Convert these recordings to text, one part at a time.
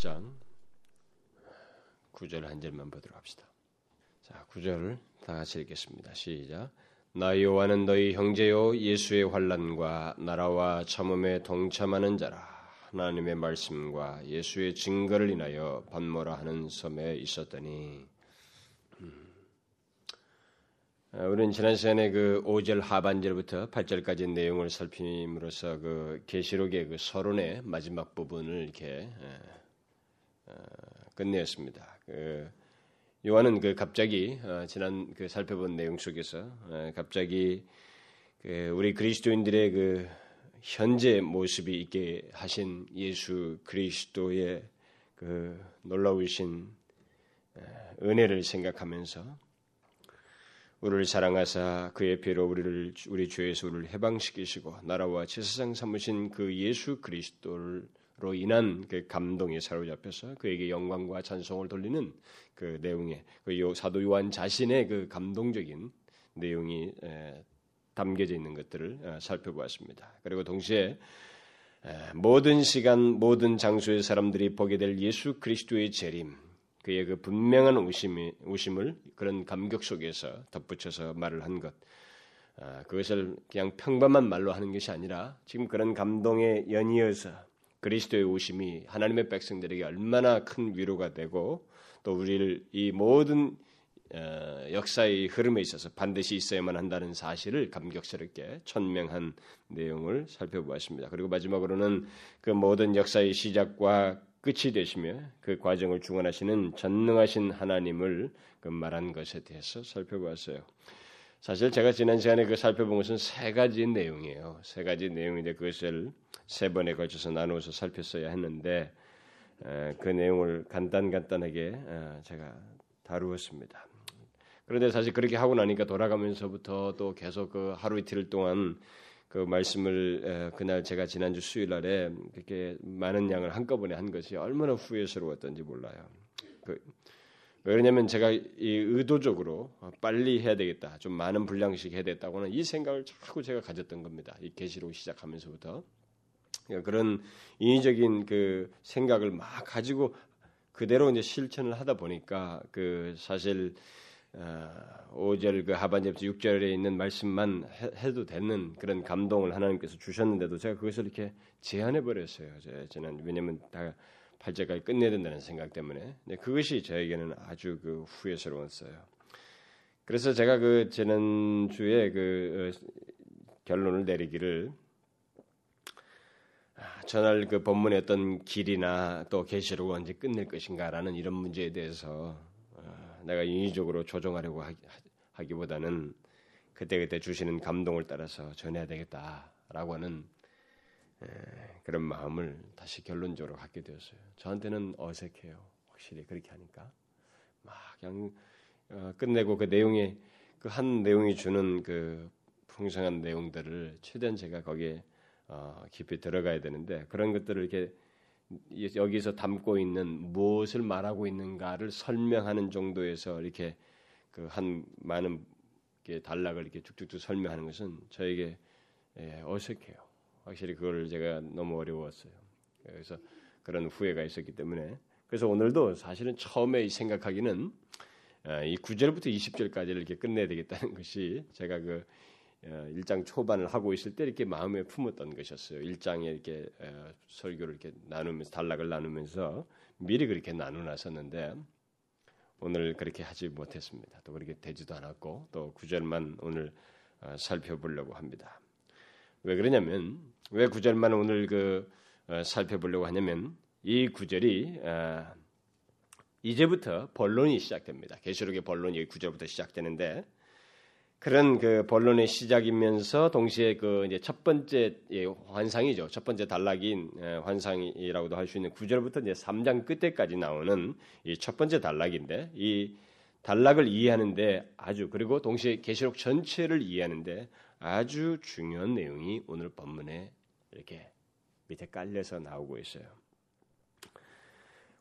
1장 9절 한 절만 보도록 합시다. 자, 9절을 다 같이 읽겠습니다. 시작. 나 요한은 너희 형제요 예수의 환란과 나라와 참음에 동참하는 자라 하나님의 말씀과 예수의 증거를 인하여 반모라 하는 섬에 있었더니 음. 아, 우리는 지난 시간에 그 5절 하반절부터 8절까지 내용을 살핌으로써 그 계시록의 그 서론의 마지막 부분을 이렇게 어, 끝내었습니다. 그 요한은 그 갑자기 어, 지난 그 살펴본 내용 속에서 어, 갑자기 그 우리 그리스도인들의 그 현재 모습이 있게 하신 예수 그리스도의 그 놀라우신 은혜를 생각하면서 우리를 사랑하사 그의 피로 우리를 우리 죄에서 우리를 해방시키시고 나라와 제사장 삼으신 그 예수 그리스도를 로 인한 그 감동에 사로잡혀서 그에게 영광과 찬송을 돌리는 그 내용에 그 사도 요한 자신의 그 감동적인 내용이 담겨져 있는 것들을 어, 살펴보았습니다. 그리고 동시에 모든 시간 모든 장소의 사람들이 보게 될 예수 그리스도의 재림 그의 그 분명한 우심이, 우심을 그런 감격 속에서 덧붙여서 말을 한 것. 아, 그것을 그냥 평범한 말로 하는 것이 아니라 지금 그런 감동에 연이어서 그리스도의 오심이 하나님의 백성들에게 얼마나 큰 위로가 되고 또 우리를 이 모든 어, 역사의 흐름에 있어서 반드시 있어야만 한다는 사실을 감격스럽게 천명한 내용을 살펴보았습니다. 그리고 마지막으로는 그 모든 역사의 시작과 끝이 되시며 그 과정을 중원하시는 전능하신 하나님을 그 말한 것에 대해서 살펴보았어요. 사실 제가 지난 시간에 그 살펴본 것은 세 가지 내용이에요. 세 가지 내용인데 그것을 세 번에 걸쳐서 나누어서 살폈어야 했는데 그 내용을 간단간단하게 제가 다루었습니다. 그런데 사실 그렇게 하고 나니까 돌아가면서부터 또 계속 그 하루 이틀 동안 그 말씀을 그날 제가 지난주 수요일 날에 그렇게 많은 양을 한꺼번에 한 것이 얼마나 후회스러웠던지 몰라요. 그, 왜냐하면 제가 이 의도적으로 빨리 해야 되겠다, 좀 많은 분량씩 해야 되겠다고 는 이 생각을 자꾸 제가 가졌던 겁니다. 이 계시록 시작하면서부터. 그러니까 그런 인위적인 그 생각을 막 가지고 그대로 이제 실천을 하다 보니까 그 사실 어, 5절 그 하반절부터 6절에 있는 말씀만 해, 도 되는 그런 감동을 하나님께서 주셨는데도 제가 그것을 이렇게 제한해 버렸어요. 저는 왜냐면 다 8절까지 끝내야 된다는 생각 때문에 네, 그것이 저에게는 아주 그 후회스러웠어요. 그래서 제가 그 지난 주에 그 어, 결론을 내리기를 전할 그 본문의 어떤 길이나 또 계시록을 언제 끝낼 것인가라는 이런 문제에 대해서 어, 내가 인위적으로 조정하려고 하기, 보다는 그때그때 주시는 감동을 따라서 전해야 되겠다라고 하는 그런 마음을 다시 결론적으로 갖게 되었어요. 저한테는 어색해요. 확실히 그렇게 하니까 막 그냥 어, 끝내고 그 내용에 그 한 내용이 주는 그 풍성한 내용들을 최대한 제가 거기에 어, 깊이 들어가야 되는데 그런 것들을 이렇게 여기서 담고 있는 무엇을 말하고 있는가를 설명하는 정도에서 이렇게 그 한 많은 단락을 이렇게 쭉쭉쭉 설명하는 것은 저에게 예, 어색해요. 확실히 그거를 제가 너무 어려웠어요. 그래서 그런 후회가 있었기 때문에 그래서 오늘도 사실은 처음에 생각하기는 어, 이 9절부터 20절까지를 이렇게 끝내야 되겠다는 것이 제가 그 1장 어, 초반을 하고 있을 때 이렇게 마음에 품었던 것이었어요. 1장에 이렇게 어, 설교를 이렇게 나누면서 단락을 나누면서 미리 그렇게 나누놨었는데 오늘 그렇게 하지 못했습니다. 또 그렇게 되지도 않았고 또 구절만 오늘 어, 살펴보려고 합니다. 왜 그러냐면 왜 구절만 오늘 그 살펴보려고 하냐면 이 구절이 이제부터 본론이 시작됩니다. 계시록의 본론이 구절부터 시작되는데 그런 그 본론의 시작이면서 동시에 그 이제 첫 번째 예, 환상이죠. 첫 번째 단락인 예, 환상이라고도 할 수 있는 구절부터 이제 3장 끝에까지 나오는 이 첫 번째 단락인데 이 단락을 이해하는데 아주 그리고 동시에 계시록 전체를 이해하는데 아주 중요한 내용이 오늘 본문에 이렇게 밑에 깔려서 나오고 있어요.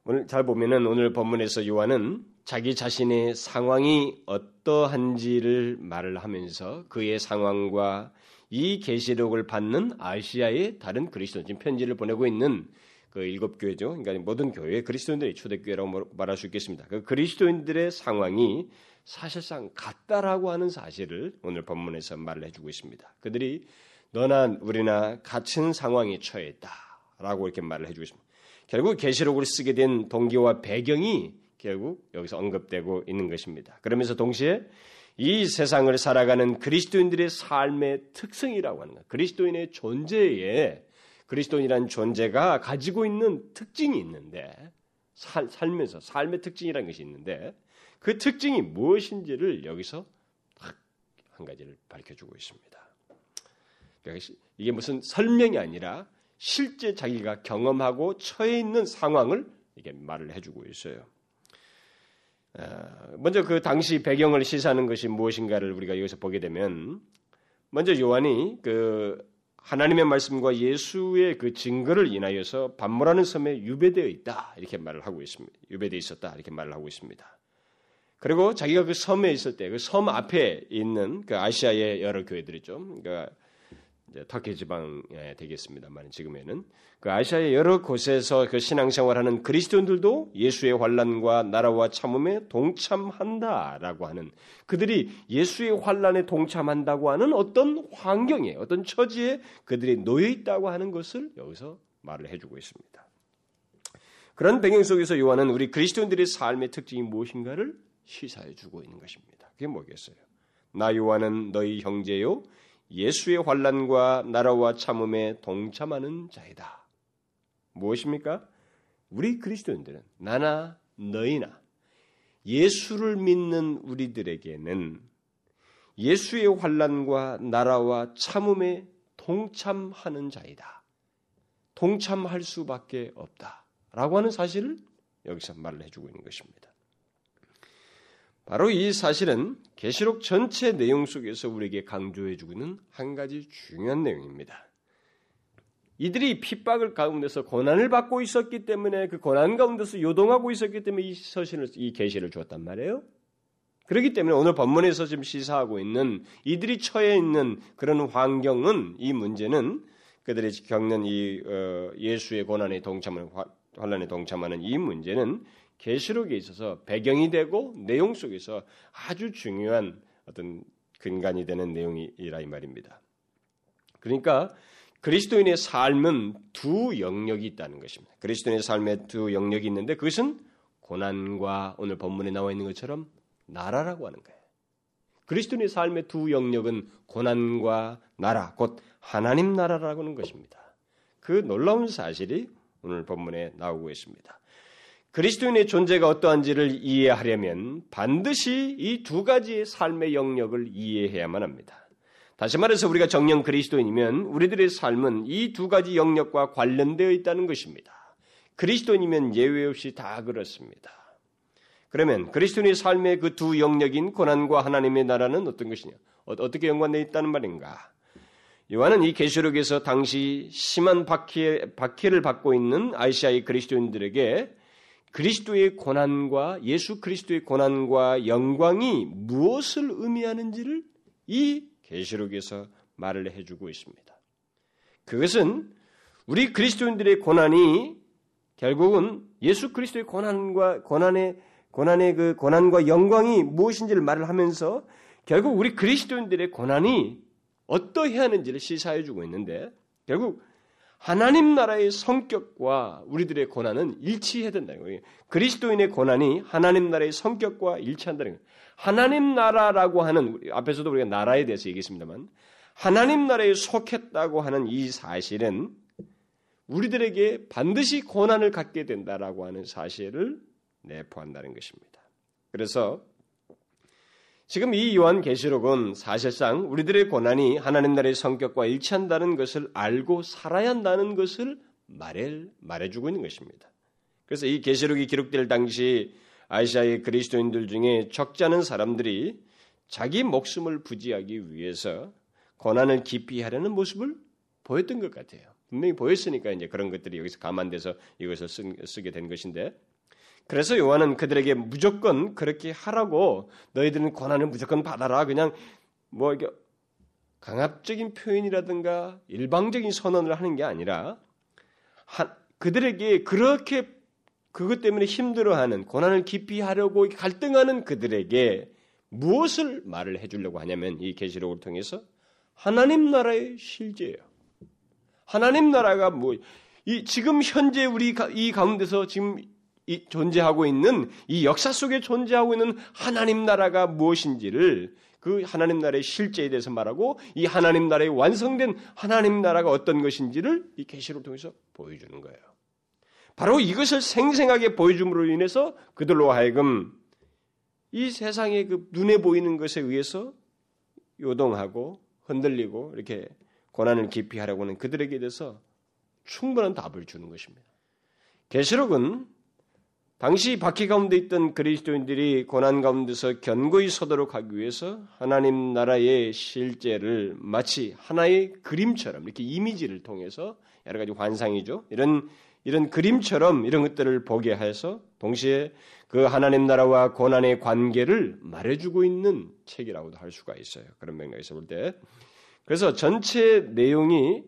오늘 잘 보면은 오늘 본문에서 요한은 자기 자신의 상황이 어떠한지를 말을 하면서 그의 상황과 이 계시록을 받는 아시아의 다른 그리스도인 편지를 보내고 있는 그 일곱 교회죠. 그러니까 모든 교회 그리스도인들이 초대교회라고 말할 수 있겠습니다. 그 그리스도인들의 상황이 사실상 같다라고 하는 사실을 오늘 본문에서 말을 해주고 있습니다. 그들이 너나 우리나 같은 상황에 처해 있다라고 이렇게 말을 해주고 있습니다. 결국 계시록을 쓰게 된 동기와 배경이 결국 여기서 언급되고 있는 것입니다. 그러면서 동시에 이 세상을 살아가는 그리스도인들의 삶의 특성이라고 하는 것, 그리스도인의 존재에 그리스도인이라는 존재가 가지고 있는 특징이 있는데 살, 살면서 삶의 특징이라는 것이 있는데 그 특징이 무엇인지를 여기서 한 가지를 밝혀주고 있습니다. 그러니까 이게 무슨 설명이 아니라 실제 자기가 경험하고 처해 있는 상황을 이게 말을 해주고 있어요. 아, 먼저 그 당시 배경을 시사하는 것이 무엇인가를 우리가 여기서 보게 되면 먼저 요한이 그 하나님의 말씀과 예수의 그 증거를 인하여서 반모라는 섬에 유배되어 있다 이렇게 말을 하고 있습니다. 유배되어 있었다 이렇게 말을 하고 있습니다. 그리고 자기가 그 섬에 있을 때 그 섬 앞에 있는 그 아시아의 여러 교회들이죠. 그러니까 터키 지방에 되겠습니다만 지금에는 그 아시아의 여러 곳에서 그 신앙생활하는 그리스도인들도 예수의 환란과 나라와 참음에 동참한다라고 하는 그들이 예수의 환란에 동참한다고 하는 어떤 환경에 어떤 처지에 그들이 놓여 있다고 하는 것을 여기서 말을 해주고 있습니다. 그런 배경 속에서 요한은 우리 그리스도인들의 삶의 특징이 무엇인가를 시사해 주고 있는 것입니다. 그게 뭐겠어요? 나 요한은 너희 형제요 예수의 환란과 나라와 참음에 동참하는 자이다. 무엇입니까? 우리 그리스도인들은 나나 너희나 예수를 믿는 우리들에게는 예수의 환란과 나라와 참음에 동참하는 자이다. 동참할 수밖에 없다라고 하는 사실을 여기서 말을 해주고 있는 것입니다. 바로 이 사실은 계시록 전체 내용 속에서 우리에게 강조해 주고 있는 한 가지 중요한 내용입니다. 이들이 핍박을 가운데서 고난을 받고 있었기 때문에 그 고난 가운데서 요동하고 있었기 때문에 이 서신을 이 계시를 주었단 말이에요. 그렇기 때문에 오늘 본문에서 지금 시사하고 있는 이들이 처해 있는 그런 환경은 이 문제는 그들이 겪는 이 어, 예수의 고난에 동참하는 환란에 동참하는 이 문제는 계시록에 있어서 배경이 되고 내용 속에서 아주 중요한 어떤 근간이 되는 내용이라 이 말입니다. 그러니까 그리스도인의 삶은 두 영역이 있다는 것입니다. 그리스도인의 삶에 두 영역이 있는데 그것은 고난과 오늘 본문에 나와 있는 것처럼 나라라고 하는 거예요. 그리스도인의 삶의 두 영역은 고난과 나라, 곧 하나님 나라라고 하는 것입니다. 그 놀라운 사실이 오늘 본문에 나오고 있습니다. 그리스도인의 존재가 어떠한지를 이해하려면 반드시 이 두 가지의 삶의 영역을 이해해야만 합니다. 다시 말해서 우리가 정령 그리스도인이면 우리들의 삶은 이 두 가지 영역과 관련되어 있다는 것입니다. 그리스도인이면 예외 없이 다 그렇습니다. 그러면 그리스도인의 삶의 그 두 영역인 고난과 하나님의 나라는 어떤 것이냐? 어, 어떻게 연관되어 있다는 말인가? 요한은 이 계시록에서 당시 심한 박해, 박해를 받고 있는 아시아의 그리스도인들에게 그리스도의 고난과 예수 그리스도의 고난과 영광이 무엇을 의미하는지를 이 계시록에서 말을 해주고 있습니다. 그것은 우리 그리스도인들의 고난이 결국은 예수 그리스도의 고난과 고난의 고난의 그 고난과 영광이 무엇인지를 말을 하면서 결국 우리 그리스도인들의 고난이 어떠해야 하는지를 시사해 주고 있는데 결국 하나님 나라의 성격과 우리들의 고난은 일치해야 된다는 거예요. 그리스도인의 고난이 하나님 나라의 성격과 일치한다는 거예요. 하나님 나라라고 하는 앞에서도 우리가 나라에 대해서 얘기했습니다만 하나님 나라에 속했다고 하는 이 사실은 우리들에게 반드시 고난을 갖게 된다라고 하는 사실을 내포한다는 것입니다. 그래서 지금 이 요한 계시록은 사실상 우리들의 고난이 하나님 나라의 성격과 일치한다는 것을 알고 살아야 한다는 것을 말해 말해주고 있는 것입니다. 그래서 이 계시록이 기록될 당시 아시아의 그리스도인들 중에 적지 않은 사람들이 자기 목숨을 부지하기 위해서 고난을 깊이 하려는 모습을 보였던 것 같아요. 분명히 보였으니까 이제 그런 것들이 여기서 감안돼서 이것을 쓰, 게된 것인데 그래서 요한은 그들에게 무조건 그렇게 하라고 너희들은 고난을 무조건 받아라. 그냥 뭐 이게 강압적인 표현이라든가 일방적인 선언을 하는 게 아니라 그들에게 그렇게 그것 때문에 힘들어하는 고난을 깊이 하려고 갈등하는 그들에게 무엇을 말을 해주려고 하냐면 이 계시록을 통해서 하나님 나라의 실제예요. 하나님 나라가 뭐 이 지금 현재 우리 이 가운데서 지금 이 존재하고 있는 이 역사 속에 존재하고 있는 하나님 나라가 무엇인지를 그 하나님 나라의 실제에 대해서 말하고 이 하나님 나라의 완성된 하나님 나라가 어떤 것인지를 이 계시를 통해서 보여주는 거예요. 바로 이것을 생생하게 보여줌으로 인해서 그들로 하여금 이 세상의 그 눈에 보이는 것에 의해서 요동하고 흔들리고 이렇게 고난을 깊이 하려고 하는 그들에게 대해서 충분한 답을 주는 것입니다. 계시록은 당시 바퀴 가운데 있던 그리스도인들이 고난 가운데서 견고히 서도록 하기 위해서 하나님 나라의 실제를 마치 하나의 그림처럼 이렇게 이미지를 통해서 여러 가지 환상이죠. 이런 이런 그림처럼 이런 것들을 보게 해서 동시에 그 하나님 나라와 고난의 관계를 말해주고 있는 책이라고도 할 수가 있어요. 그런 맥락에서 볼 때. 그래서 전체 내용이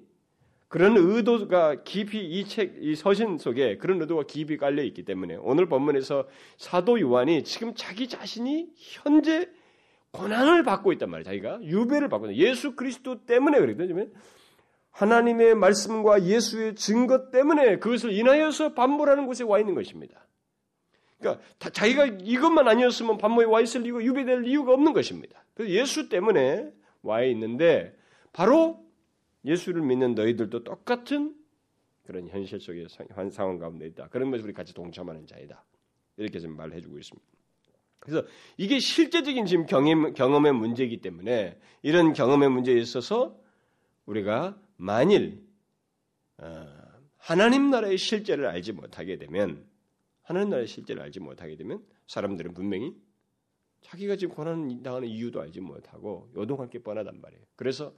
그런 의도가 깊이 이 책, 이 서신 속에 그런 의도가 깊이 깔려 있기 때문에 오늘 본문에서 사도 요한이 지금 자기 자신이 현재 고난을 받고 있단 말이에요. 자기가 유배를 받고 있다. 예수 그리스도 때문에 그랬거든요. 하나님의 말씀과 예수의 증거 때문에 그것을 인하여서 반모라는 곳에 와 있는 것입니다. 그러니까 자기가 이것만 아니었으면 반모에 와 있을 이유, 유배될 이유가 없는 것입니다. 그래서 예수 때문에 와 있는데 바로 예수를 믿는 너희들도 똑같은 그런 현실 속의 상황 가운데 있다. 그런 것을 우리 같이 동참하는 자이다. 이렇게 지금 말해주고 있습니다. 그래서 이게 실제적인 지금 경험, 경험의 문제이기 때문에 이런 경험의 문제에 있어서 우리가 만일 어, 하나님 나라의 실제를 알지 못하게 되면 하나님 나라의 실제를 알지 못하게 되면 사람들은 분명히 자기가 지금 고난 당하는 이유도 알지 못하고 요동할 게 뻔하단 말이에요. 그래서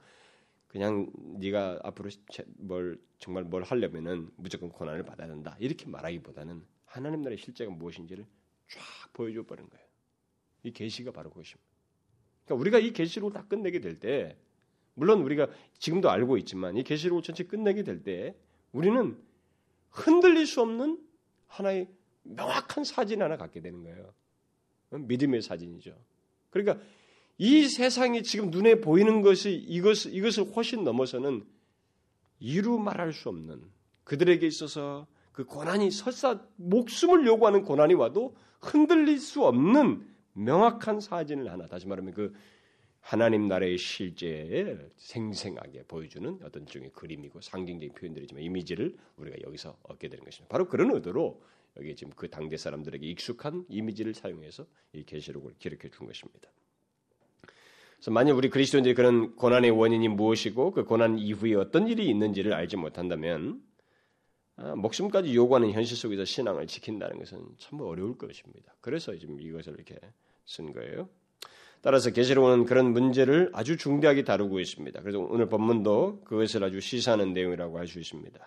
그냥 네가 앞으로 뭘 정말 뭘 하려면은 무조건 고난을 받아야 된다 이렇게 말하기보다는 하나님 나라의 실제가 무엇인지를 쫙 보여줘 버린 거예요. 이 계시가 바로 그것입니다. 그러니까 우리가 이 계시록을 다 끝내게 될 때, 물론 우리가 지금도 알고 있지만 이 계시록을 전체 끝내게 될 때, 우리는 흔들릴 수 없는 하나의 명확한 사진 하나 갖게 되는 거예요. 믿음의 사진이죠. 그러니까 이 세상이 지금 눈에 보이는 것이 이것, 이것을 훨씬 넘어서는 이루 말할 수 없는 그들에게 있어서 그 고난이 설사 목숨을 요구하는 고난이 와도 흔들릴 수 없는 명확한 사진을 하나 다시 말하면 그 하나님 나라의 실제에 생생하게 보여주는 어떤 종의 그림이고 상징적인 표현들이지만 이미지를 우리가 여기서 얻게 되는 것입니다. 바로 그런 의도로 여기 지금 그 당대 사람들에게 익숙한 이미지를 사용해서 이 계시록을 기록해 준 것입니다. 그래서 만약 우리 그리스도인들이 그런 고난의 원인이 무엇이고 그 고난 이후에 어떤 일이 있는지를 알지 못한다면 아, 목숨까지 요구하는 현실 속에서 신앙을 지킨다는 것은 참 어려울 것입니다. 그래서 지금 이것을 이렇게 쓴 거예요. 따라서 계시록은 그런 문제를 아주 중대하게 다루고 있습니다. 그래서 오늘 본문도 그것을 아주 시사하는 내용이라고 할 수 있습니다.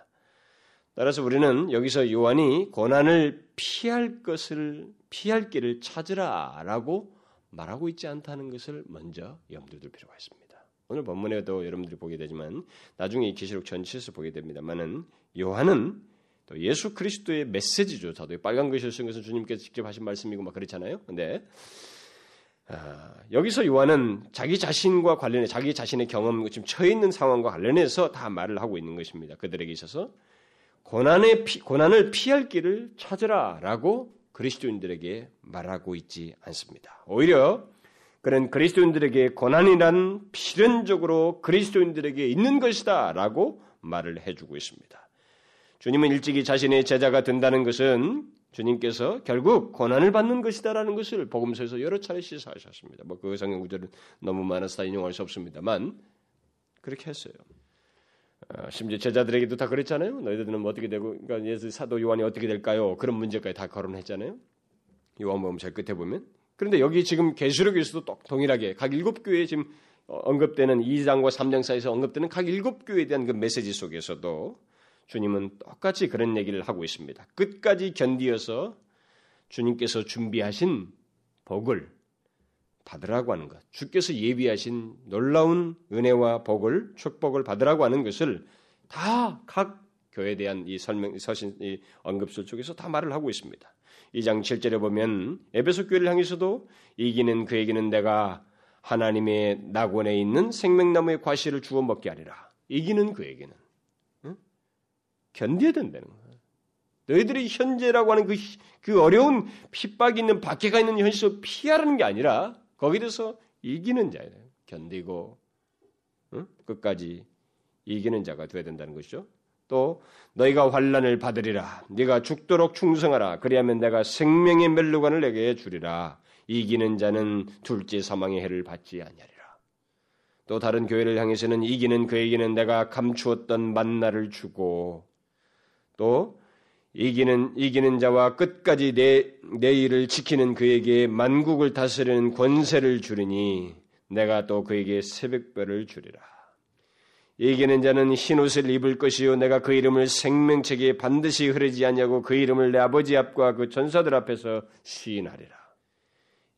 따라서 우리는 여기서 요한이 고난을 피할 것을 피할 길을 찾으라라고 말하고 있지 않다는 것을 먼저 염두에 둘 필요가 있습니다. 오늘 본문에도 여러분들이 보게 되지만 나중에 이 계시록 전체에서 보게 됩니다만은 요한은 또 예수 그리스도의 메시지죠. 저도 빨간 글씨를 쓴 것은 주님께서 직접 하신 말씀이고 막 그렇잖아요. 근데 아, 여기서 요한은 자기 자신과 관련해 자기 자신의 경험 지금 처해 있는 상황과 관련해서 다 말을 하고 있는 것입니다. 그들에게 있어서 고난의 피, 고난을 피할 길을 찾으라라고 그리스도인들에게 말하고 있지 않습니다. 오히려 그런 그리스도인들에게 고난이란 필연적으로 그리스도인들에게 있는 것이다 라고 말을 해주고 있습니다. 주님은 일찍이 자신의 제자가 된다는 것은 주님께서 결국 고난을 받는 것이다라는 것을 복음서에서 여러 차례 시사하셨습니다. 뭐 그 성경 구절은 너무 많아서 다 인용할 수 없습니다만 그렇게 했어요. 어, 심지어 제자들에게도 다 그랬잖아요. 너희들은 뭐 어떻게 되고, 그러니까 예수 사도 요한이 어떻게 될까요? 그런 문제까지 다 거론했잖아요. 요한복음 제 끝에 보면. 그런데 여기 지금 계시록에서도 똑 동일하게 각 일곱 교회에 지금 언급되는 2장과 3장 사이에서 언급되는 각 일곱 교회에 대한 그 메시지 속에서도 주님은 똑같이 그런 얘기를 하고 있습니다. 끝까지 견디어서 주님께서 준비하신 복을 받으라고 하는 것, 주께서 예비하신 놀라운 은혜와 복을 축복을 받으라고 하는 것을 다 각 교회에 대한 이 설명 서신 이 언급설 쪽에서 다 말을 하고 있습니다. 2장 7절에 보면 에베소 교회를 향해서도 이기는 그에게는 내가 하나님의 낙원에 있는 생명나무의 과실을 주워 먹게 하리라. 이기는 그에게는 응? 견뎌야 된다는 거예요. 너희들이 현재라고 하는 그, 그 어려운 핍박이 있는 박해가 있는 현실을 피하라는 게 아니라 거기에 대해서 이기는 자예요. 견디고 응? 끝까지 이기는 자가 되어야 된다는 것이죠. 또 너희가 환란을 받으리라. 네가 죽도록 충성하라. 그리하면 내가 생명의 멜루관을 내게 주리라. 이기는 자는 둘째 사망의 해를 받지 아니하리라. 또 다른 교회를 향해서는 이기는 그에게는 내가 감추었던 만나를 주고 또 이기는 이기는 자와 끝까지 내, 내 일을 지키는 그에게 만국을 다스리는 권세를 주리니 내가 또 그에게 새벽별을 주리라. 이기는 자는 흰 옷을 입을 것이요 내가 그 이름을 생명책에 반드시 흐르지 않냐고 그 이름을 내 아버지 앞과 그 전사들 앞에서 시인하리라.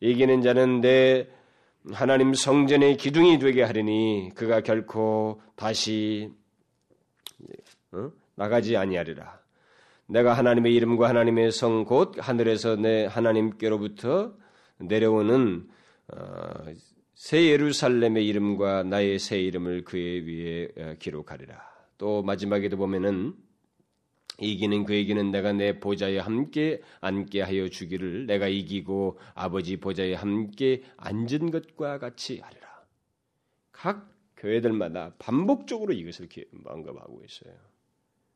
이기는 자는 내 하나님 성전의 기둥이 되게 하리니 그가 결코 다시 어? 나가지 아니하리라. 내가 하나님의 이름과 하나님의 성 곧 하늘에서 내 하나님께로부터 내려오는 어, 새 예루살렘의 이름과 나의 새 이름을 그의 위에 어, 기록하리라. 또 마지막에도 보면은 이기는 그에게는 내가 내 보좌에 함께 앉게 하여 주기를 내가 이기고 아버지 보좌에 함께 앉은 것과 같이 하리라. 각 교회들마다 반복적으로 이것을 언급하고 있어요.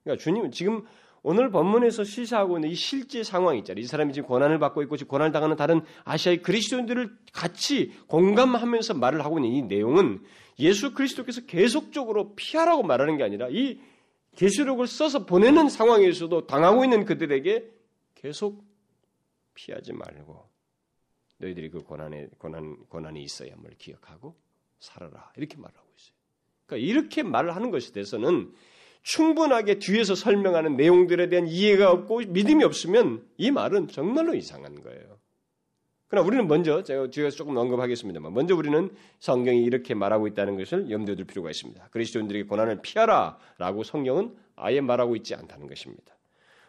그러니까 주님은 지금 오늘 본문에서 시사하고 있는 이 실제 상황 있잖아요. 이 사람이 지금 고난을 받고 있고 지금 고난을 당하는 다른 아시아의 그리스도인들을 같이 공감하면서 말을 하고 있는 이 내용은 예수 그리스도께서 계속적으로 피하라고 말하는 게 아니라 이 계시록을 써서 보내는 상황에서도 당하고 있는 그들에게 계속 피하지 말고 너희들이 그 고난에 고난 고난이 있어야 함을 기억하고 살아라 이렇게 말하고 있어요. 그러니까 이렇게 말을 하는 것에 대해서는 충분하게 뒤에서 설명하는 내용들에 대한 이해가 없고 믿음이 없으면 이 말은 정말로 이상한 거예요. 그러나 우리는 먼저 제가 뒤에서 조금 언급하겠습니다만 먼저 우리는 성경이 이렇게 말하고 있다는 것을 염두에 둘 필요가 있습니다. 그리스도인들에게 고난을 피하라라고 성경은 아예 말하고 있지 않다는 것입니다.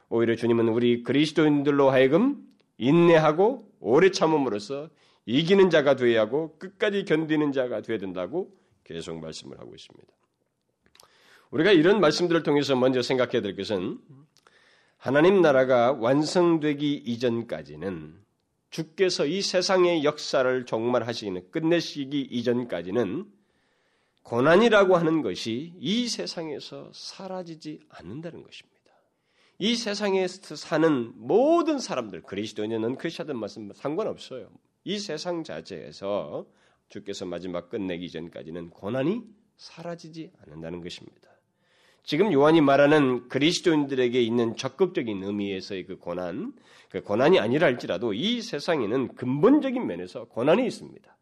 오히려 주님은 우리 그리스도인들로 하여금 인내하고 오래 참음으로써 이기는 자가 되어야 하고 끝까지 견디는 자가 되어야 된다고 계속 말씀을 하고 있습니다. 우리가 이런 말씀들을 통해서 먼저 생각해야 될 것은 하나님 나라가 완성되기 이전까지는 주께서 이 세상의 역사를 종말하시기는 끝내시기 이전까지는 고난이라고 하는 것이 이 세상에서 사라지지 않는다는 것입니다. 이 세상에 사는 모든 사람들, 그리스도인은 크리스찬 말씀 상관없어요. 이 세상 자체에서 주께서 마지막 끝내기 전까지는 고난이 사라지지 않는다는 것입니다. 지금 요한이 말하는 그리스도인들에게 있는 적극적인 의미에서의 그 고난, 그 고난이 아니라 할지라도 이 세상에는 근본적인 면에서 고난이 있습니다.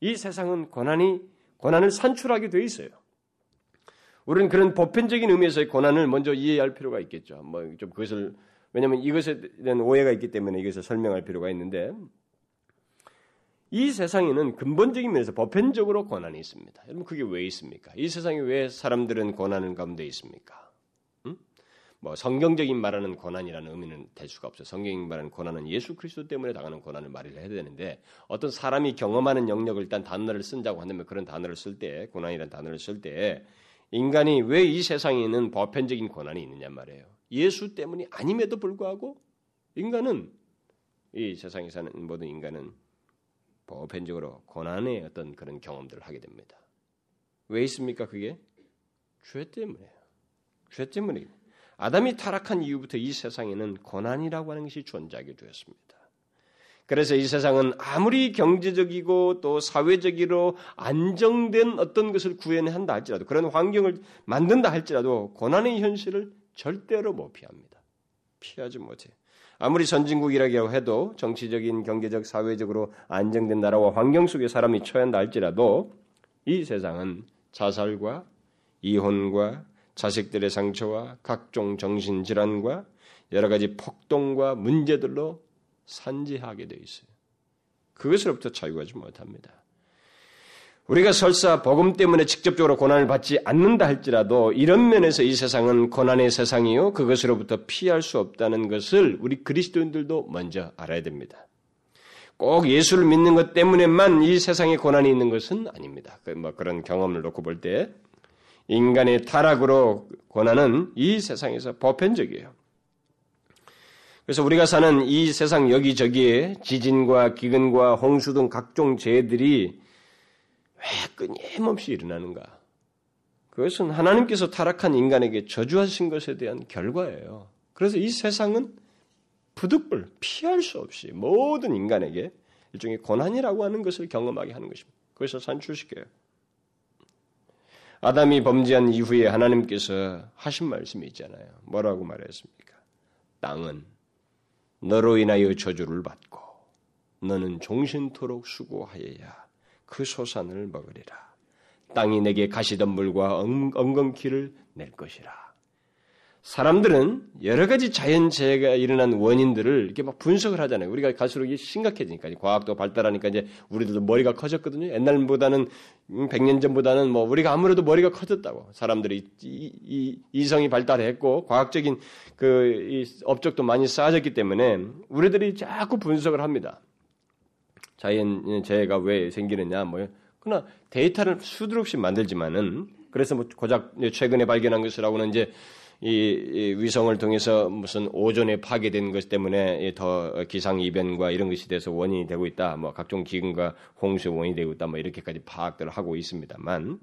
이 세상은 고난이 고난을 산출하게 돼 있어요. 우리는 그런 보편적인 의미에서의 고난을 먼저 이해할 필요가 있겠죠. 뭐 좀 그것을 왜냐하면 이것에 대한 오해가 있기 때문에 이것을 설명할 필요가 있는데 이 세상에는 근본적인 면에서 보편적으로 고난이 있습니다. 여러분 그게 왜 있습니까? 이 세상에 왜 사람들은 고난을 가운데 있습니까? 음? 뭐 성경적인 말하는 고난이라는 의미는 될 수가 없어요. 성경이 말하는 고난은 예수 그리스도 때문에 당하는 고난을 말을 해야 되는데 어떤 사람이 경험하는 영역을 일단 단어를 쓴다고 한다면 그런 단어를 쓸 때 고난이라는 단어를 쓸 때 인간이 왜 이 세상에는 보편적인 고난이 있느냐 말이에요. 예수 때문이 아님에도 불구하고 인간은 이 세상에 사는 모든 인간은 보편적으로 고난의 어떤 그런 경험들을 하게 됩니다. 왜 있습니까? 그게 죄 때문에요. 죄 때문에 아담이 타락한 이후부터 이 세상에는 고난이라고 하는 것이 존재하게 되었습니다. 그래서 이 세상은 아무리 경제적이고 또 사회적으로 안정된 어떤 것을 구현한다 할지라도 그런 환경을 만든다 할지라도 고난의 현실을 절대로 못 피합니다. 피하지 못해요. 아무리 선진국이라고 해도 정치적인, 경제적, 사회적으로 안정된 나라와 환경 속에 사람이 처한다 할지라도 이 세상은 자살과 이혼과 자식들의 상처와 각종 정신질환과 여러 가지 폭동과 문제들로 산지하게 되어 있어요. 그것으로부터 자유하지 못합니다. 우리가 설사 복음 때문에 직접적으로 고난을 받지 않는다 할지라도 이런 면에서 이 세상은 고난의 세상이요 그것으로부터 피할 수 없다는 것을 우리 그리스도인들도 먼저 알아야 됩니다. 꼭 예수를 믿는 것 때문에만 이 세상에 고난이 있는 것은 아닙니다. 그뭐 그런 경험을 놓고 볼 때 인간의 타락으로 고난은 이 세상에서 보편적이에요. 그래서 우리가 사는 이 세상 여기저기에 지진과 기근과 홍수 등 각종 재해들이 왜 끊임없이 일어나는가? 그것은 하나님께서 타락한 인간에게 저주하신 것에 대한 결과예요. 그래서 이 세상은 부득불 피할 수 없이 모든 인간에게 일종의 고난이라고 하는 것을 경험하게 하는 것입니다. 그래서 산출시켜요. 아담이 범죄한 이후에 하나님께서 하신 말씀이 있잖아요. 뭐라고 말했습니까? 땅은 너로 인하여 저주를 받고 너는 종신토록 수고하여야 그 소산을 먹으리라. 땅이 내게 가시덤불과 엉겅퀴를 낼 것이라. 사람들은 여러 가지 자연재해가 일어난 원인들을 이렇게 막 분석을 하잖아요. 우리가 갈수록 심각해지니까 과학도 발달하니까 이제 우리들도 머리가 커졌거든요. 옛날보다는 100년 음, 전보다는 뭐 우리가 아무래도 머리가 커졌다고 사람들이 이, 이, 이 성이 발달했고 과학적인 그 업적도 많이 쌓아졌기 때문에 우리들이 자꾸 분석을 합니다. 자연 재해가 왜 생기느냐 뭐 그러나 데이터를 수두룩이 만들지만은 그래서 뭐 고작 최근에 발견한 것이라고는 이제 이 위성을 통해서 무슨 오존에 파괴된 것 때문에 더 기상 이변과 이런 것이 돼서 원인이 되고 있다. 뭐 각종 기근과 홍수 원인이 되고 있다. 뭐 이렇게까지 파악들을 하고 있습니다만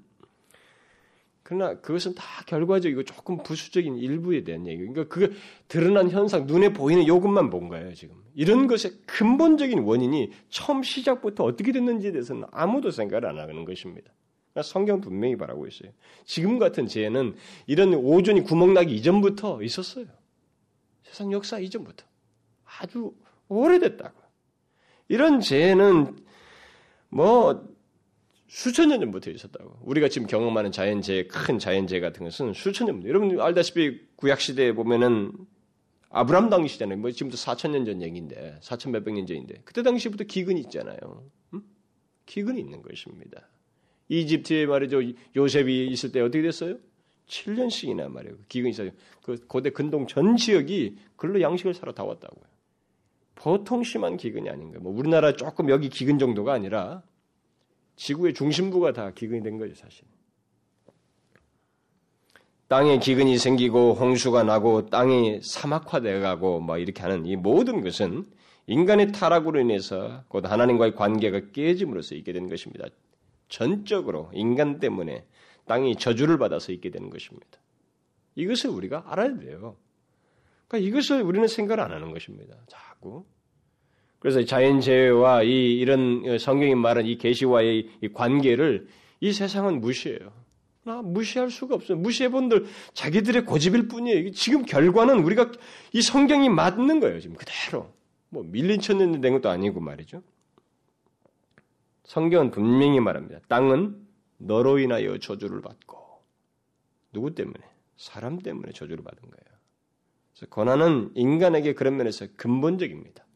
그러나 그것은 다 결과적이고 조금 부수적인 일부에 대한 얘기예요. 그러니까 그 드러난 현상, 눈에 보이는 요것만 본 거예요, 지금. 이런 것의 근본적인 원인이 처음 시작부터 어떻게 됐는지에 대해서는 아무도 생각을 안 하는 것입니다. 그러니까 성경 분명히 말하고 있어요. 지금 같은 재해는 이런 오존이 구멍나기 이전부터 있었어요. 세상 역사 이전부터. 아주 오래됐다고. 이런 재해는 뭐 수천 년 전부터 있었다고. 우리가 지금 경험하는 자연재해, 큰 자연재해 같은 것은 수천 년. 여러분 알다시피 구약시대에 보면은 아브람 당시잖아요. 뭐 지금도 4천 년 전 얘기인데, 4천 몇백 년 전인데. 그때 당시부터 기근이 있잖아요. 음? 기근이 있는 것입니다. 이집트에 말이죠. 요셉이 있을 때 어떻게 됐어요? 7년씩이나 말이에요. 기근이 있어요. 그 고대 근동 전 지역이 글로 양식을 사러 다 왔다고요. 보통 심한 기근이 아닌 가. 뭐 우리나라 조금 여기 기근 정도가 아니라 지구의 중심부가 다 기근이 된 거죠, 사실. 땅에 기근이 생기고 홍수가 나고 땅이 사막화되어 가고 뭐 이렇게 하는 이 모든 것은 인간의 타락으로 인해서 곧 하나님과의 관계가 깨짐으로써 있게 되는 것입니다. 전적으로 인간 때문에 땅이 저주를 받아서 있게 되는 것입니다. 이것을 우리가 알아야 돼요. 그러니까 이것을 우리는 생각을 안 하는 것입니다. 자꾸 그래서 자연재해와 이 이런 성경이 말한 이 계시와의 이 관계를 이 세상은 무시해요. 아, 무시할 수가 없어요. 무시해본들 자기들의 고집일 뿐이에요. 지금 결과는 우리가 이 성경이 맞는 거예요. 지금 그대로. 뭐 밀린 천년 된 것도 아니고 말이죠. 성경은 분명히 말합니다. 땅은 너로 인하여 저주를 받고 누구 때문에? 사람 때문에 저주를 받은 거예요. 그래서 고난은 인간에게 그런 면에서 근본적입니다.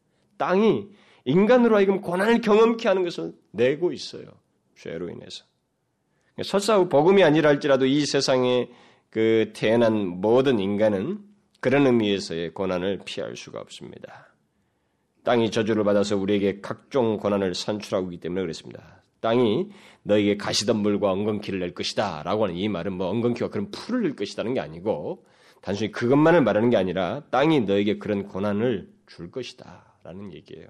땅이 인간으로 하여금 고난을 경험케 하는 것을 내고 있어요. 죄로 인해서. 설사 복음이 아니라 할지라도 이 세상에 그 태어난 모든 인간은 그런 의미에서의 고난을 피할 수가 없습니다. 땅이 저주를 받아서 우리에게 각종 고난을 산출하고 있기 때문에 그렇습니다. 땅이 너에게 가시덤불과 엉겅퀴를 낼 것이다. 라고 하는 이 말은 뭐 엉겅퀴와 그런 풀을 낼 것이다는 게 아니고 단순히 그것만을 말하는 게 아니라 땅이 너에게 그런 고난을 줄 것이다. 라는 얘기예요.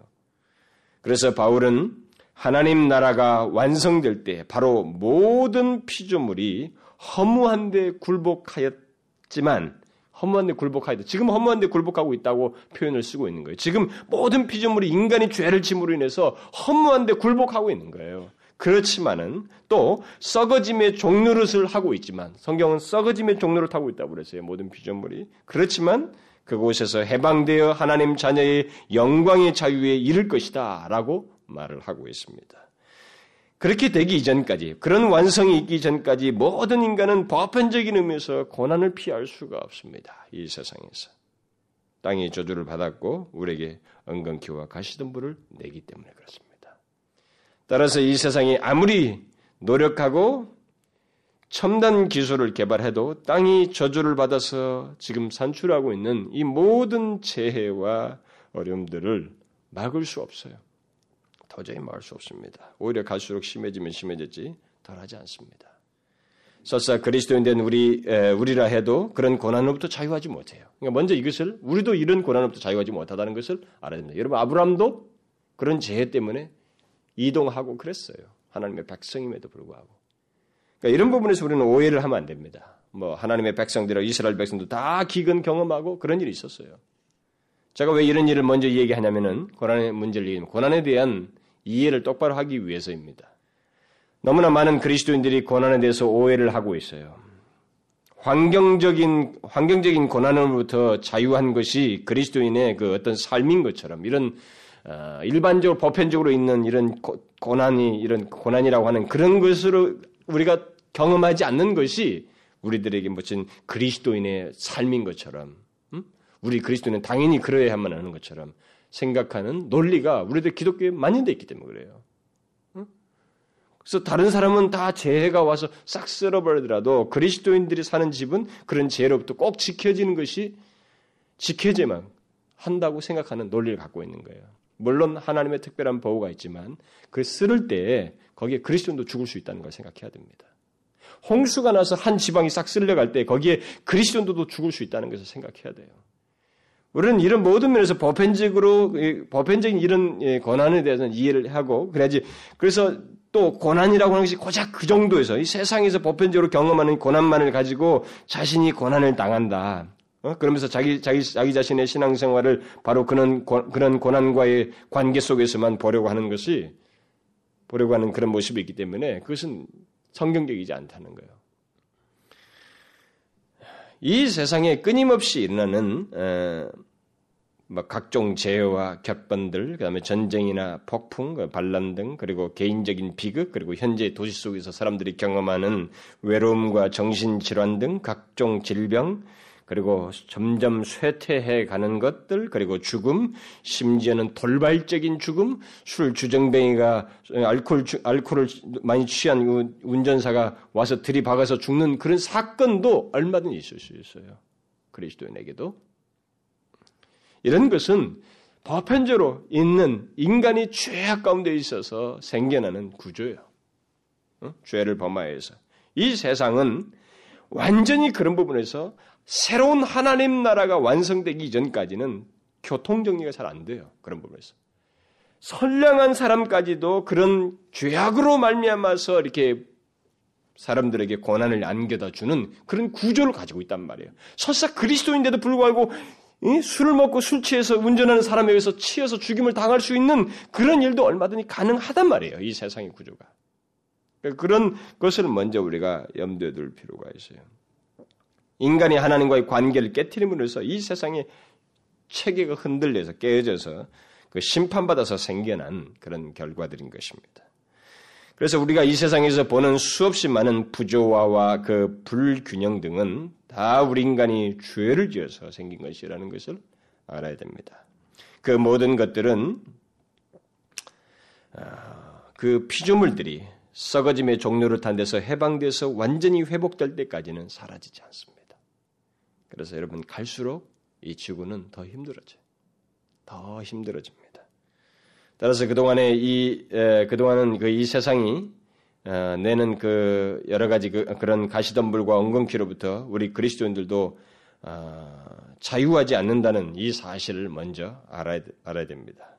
그래서 바울은 하나님 나라가 완성될 때 바로 모든 피조물이 허무한 데 굴복하였지만 허무한 데 굴복하였다. 지금 허무한 데 굴복하고 있다고 표현을 쓰고 있는 거예요. 지금 모든 피조물이 인간이 죄를 짐으로 인해서 허무한 데 굴복하고 있는 거예요. 그렇지만은 또 썩어짐의 종노릇을 하고 있지만 성경은 썩어짐의 종노릇 하고 있다고 그랬어요. 모든 피조물이. 그렇지만 그곳에서 해방되어 하나님 자녀의 영광의 자유에 이를 것이다. 라고 말을 하고 있습니다. 그렇게 되기 이전까지, 그런 완성이 있기 전까지 모든 인간은 보편적인 의미에서 고난을 피할 수가 없습니다. 이 세상에서. 땅이 저주를 받았고, 우리에게 엉겅퀴와 가시덤불을 내기 때문에 그렇습니다. 따라서 이 세상이 아무리 노력하고 첨단 기술을 개발해도 땅이 저주를 받아서 지금 산출하고 있는 이 모든 재해와 어려움들을 막을 수 없어요. 도저히 막을 수 없습니다. 오히려 갈수록 심해지면 심해졌지 덜하지 않습니다. 설사 그리스도인 된 우리 에, 우리라 해도 그런 고난으로부터 자유하지 못해요. 그러니까 먼저 이것을 우리도 이런 고난으로부터 자유하지 못하다는 것을 알아야 됩니다. 여러분 아브라함도 그런 재해 때문에 이동하고 그랬어요. 하나님의 백성임에도 불구하고. 그러니까 이런 부분에서 우리는 오해를 하면 안 됩니다. 뭐 하나님의 백성들, 이스라엘 백성도 다 기근 경험하고 그런 일이 있었어요. 제가 왜 이런 일을 먼저 얘기하냐면은 고난의 문제를 얘기하면 고난에 대한 이해를 똑바로 하기 위해서입니다. 너무나 많은 그리스도인들이 고난에 대해서 오해를 하고 있어요. 환경적인 환경적인 고난으로부터 자유한 것이 그리스도인의 그 어떤 삶인 것처럼 이런 어, 일반적으로 보편적으로 있는 이런 고, 고난이 이런 고난이라고 하는 그런 것으로 우리가 경험하지 않는 것이 우리들에게 무슨 그리스도인의 삶인 것처럼 음? 우리 그리스도인은 당연히 그러야만 하는 것처럼 생각하는 논리가 우리들 기독교에 만연돼 있기 때문에 그래요. 그래서 다른 사람은 다 재해가 와서 싹 쓸어버리더라도 그리스도인들이 사는 집은 그런 재해로부터 꼭 지켜지는 것이 지켜져만 한다고 생각하는 논리를 갖고 있는 거예요. 물론 하나님의 특별한 보호가 있지만 그 쓸을 때에 거기에 그리스도인도 죽을 수 있다는 걸 생각해야 됩니다. 홍수가 나서 한 지방이 싹 쓸려갈 때 거기에 그리스도인도 죽을 수 있다는 것을 생각해야 돼요. 우리는 이런 모든 면에서 보편적으로 보편적인 이런 예, 권한에 대해서는 이해를 하고 그래야지 그래서 또 고난이라고 하는 것이 고작 그 정도에서 이 세상에서 보편적으로 경험하는 고난만을 가지고 자신이 고난을 당한다. 어? 그러면서 자기 자기 자기 자신의 신앙생활을 바로 그런 그런 고난과의 관계 속에서만 보려고 하는 것이 보려고 하는 그런 모습이 있기 때문에 그것은 성경적이지 않다는 거예요. 이 세상에 끊임없이 일어나는 어, 뭐 각종 재해와 격번들, 그다음에 전쟁이나 폭풍, 그 반란 등 그리고 개인적인 비극 그리고 현재 도시 속에서 사람들이 경험하는 외로움과 정신 질환 등 각종 질병 그리고 점점 쇠퇴해 가는 것들, 그리고 죽음, 심지어는 돌발적인 죽음, 술 주정뱅이가 알코올 알코올을 많이 취한 운전사가 와서 들이박아서 죽는 그런 사건도 얼마든지 있을 수 있어요. 그리스도인에게도 이런 것은 보편적으로 있는 인간이 죄악 가운데 있어서 생겨나는 구조예요. 어? 죄를 범하여서 이 세상은 완전히 그런 부분에서 새로운 하나님 나라가 완성되기 이전까지는 교통 정리가 잘 안 돼요. 그런 부분에서. 선량한 사람까지도 그런 죄악으로 말미암아서 이렇게 사람들에게 고난을 안겨다 주는 그런 구조를 가지고 있단 말이에요. 설사 그리스도인데도 불구하고 술을 먹고 술 취해서 운전하는 사람에 의해서 치여서 죽임을 당할 수 있는 그런 일도 얼마든지 가능하단 말이에요. 이 세상의 구조가. 그런 것을 먼저 우리가 염두에 둘 필요가 있어요. 인간이 하나님과의 관계를 깨뜨림으로 해서 이 세상의 체계가 흔들려서 깨어져서 그 심판받아서 생겨난 그런 결과들인 것입니다. 그래서 우리가 이 세상에서 보는 수없이 많은 부조화와 그 불균형 등은 다 우리 인간이 죄를 지어서 생긴 것이라는 것을 알아야 됩니다. 그 모든 것들은 아, 그 피조물들이 썩어짐의 종료를 탄 데서 해방돼서 완전히 회복될 때까지는 사라지지 않습니다. 그래서 여러분 갈수록 이 지구는 더 힘들어져요. 더 힘들어집니다. 따라서 그동안에 이 그동안은 그 이 세상이 어, 내는 그 여러 가지 그, 런 가시덤불과 엉겅퀴로부터 우리 그리스도인들도 어, 자유하지 않는다는 이 사실을 먼저 알아야, 알아야 됩니다.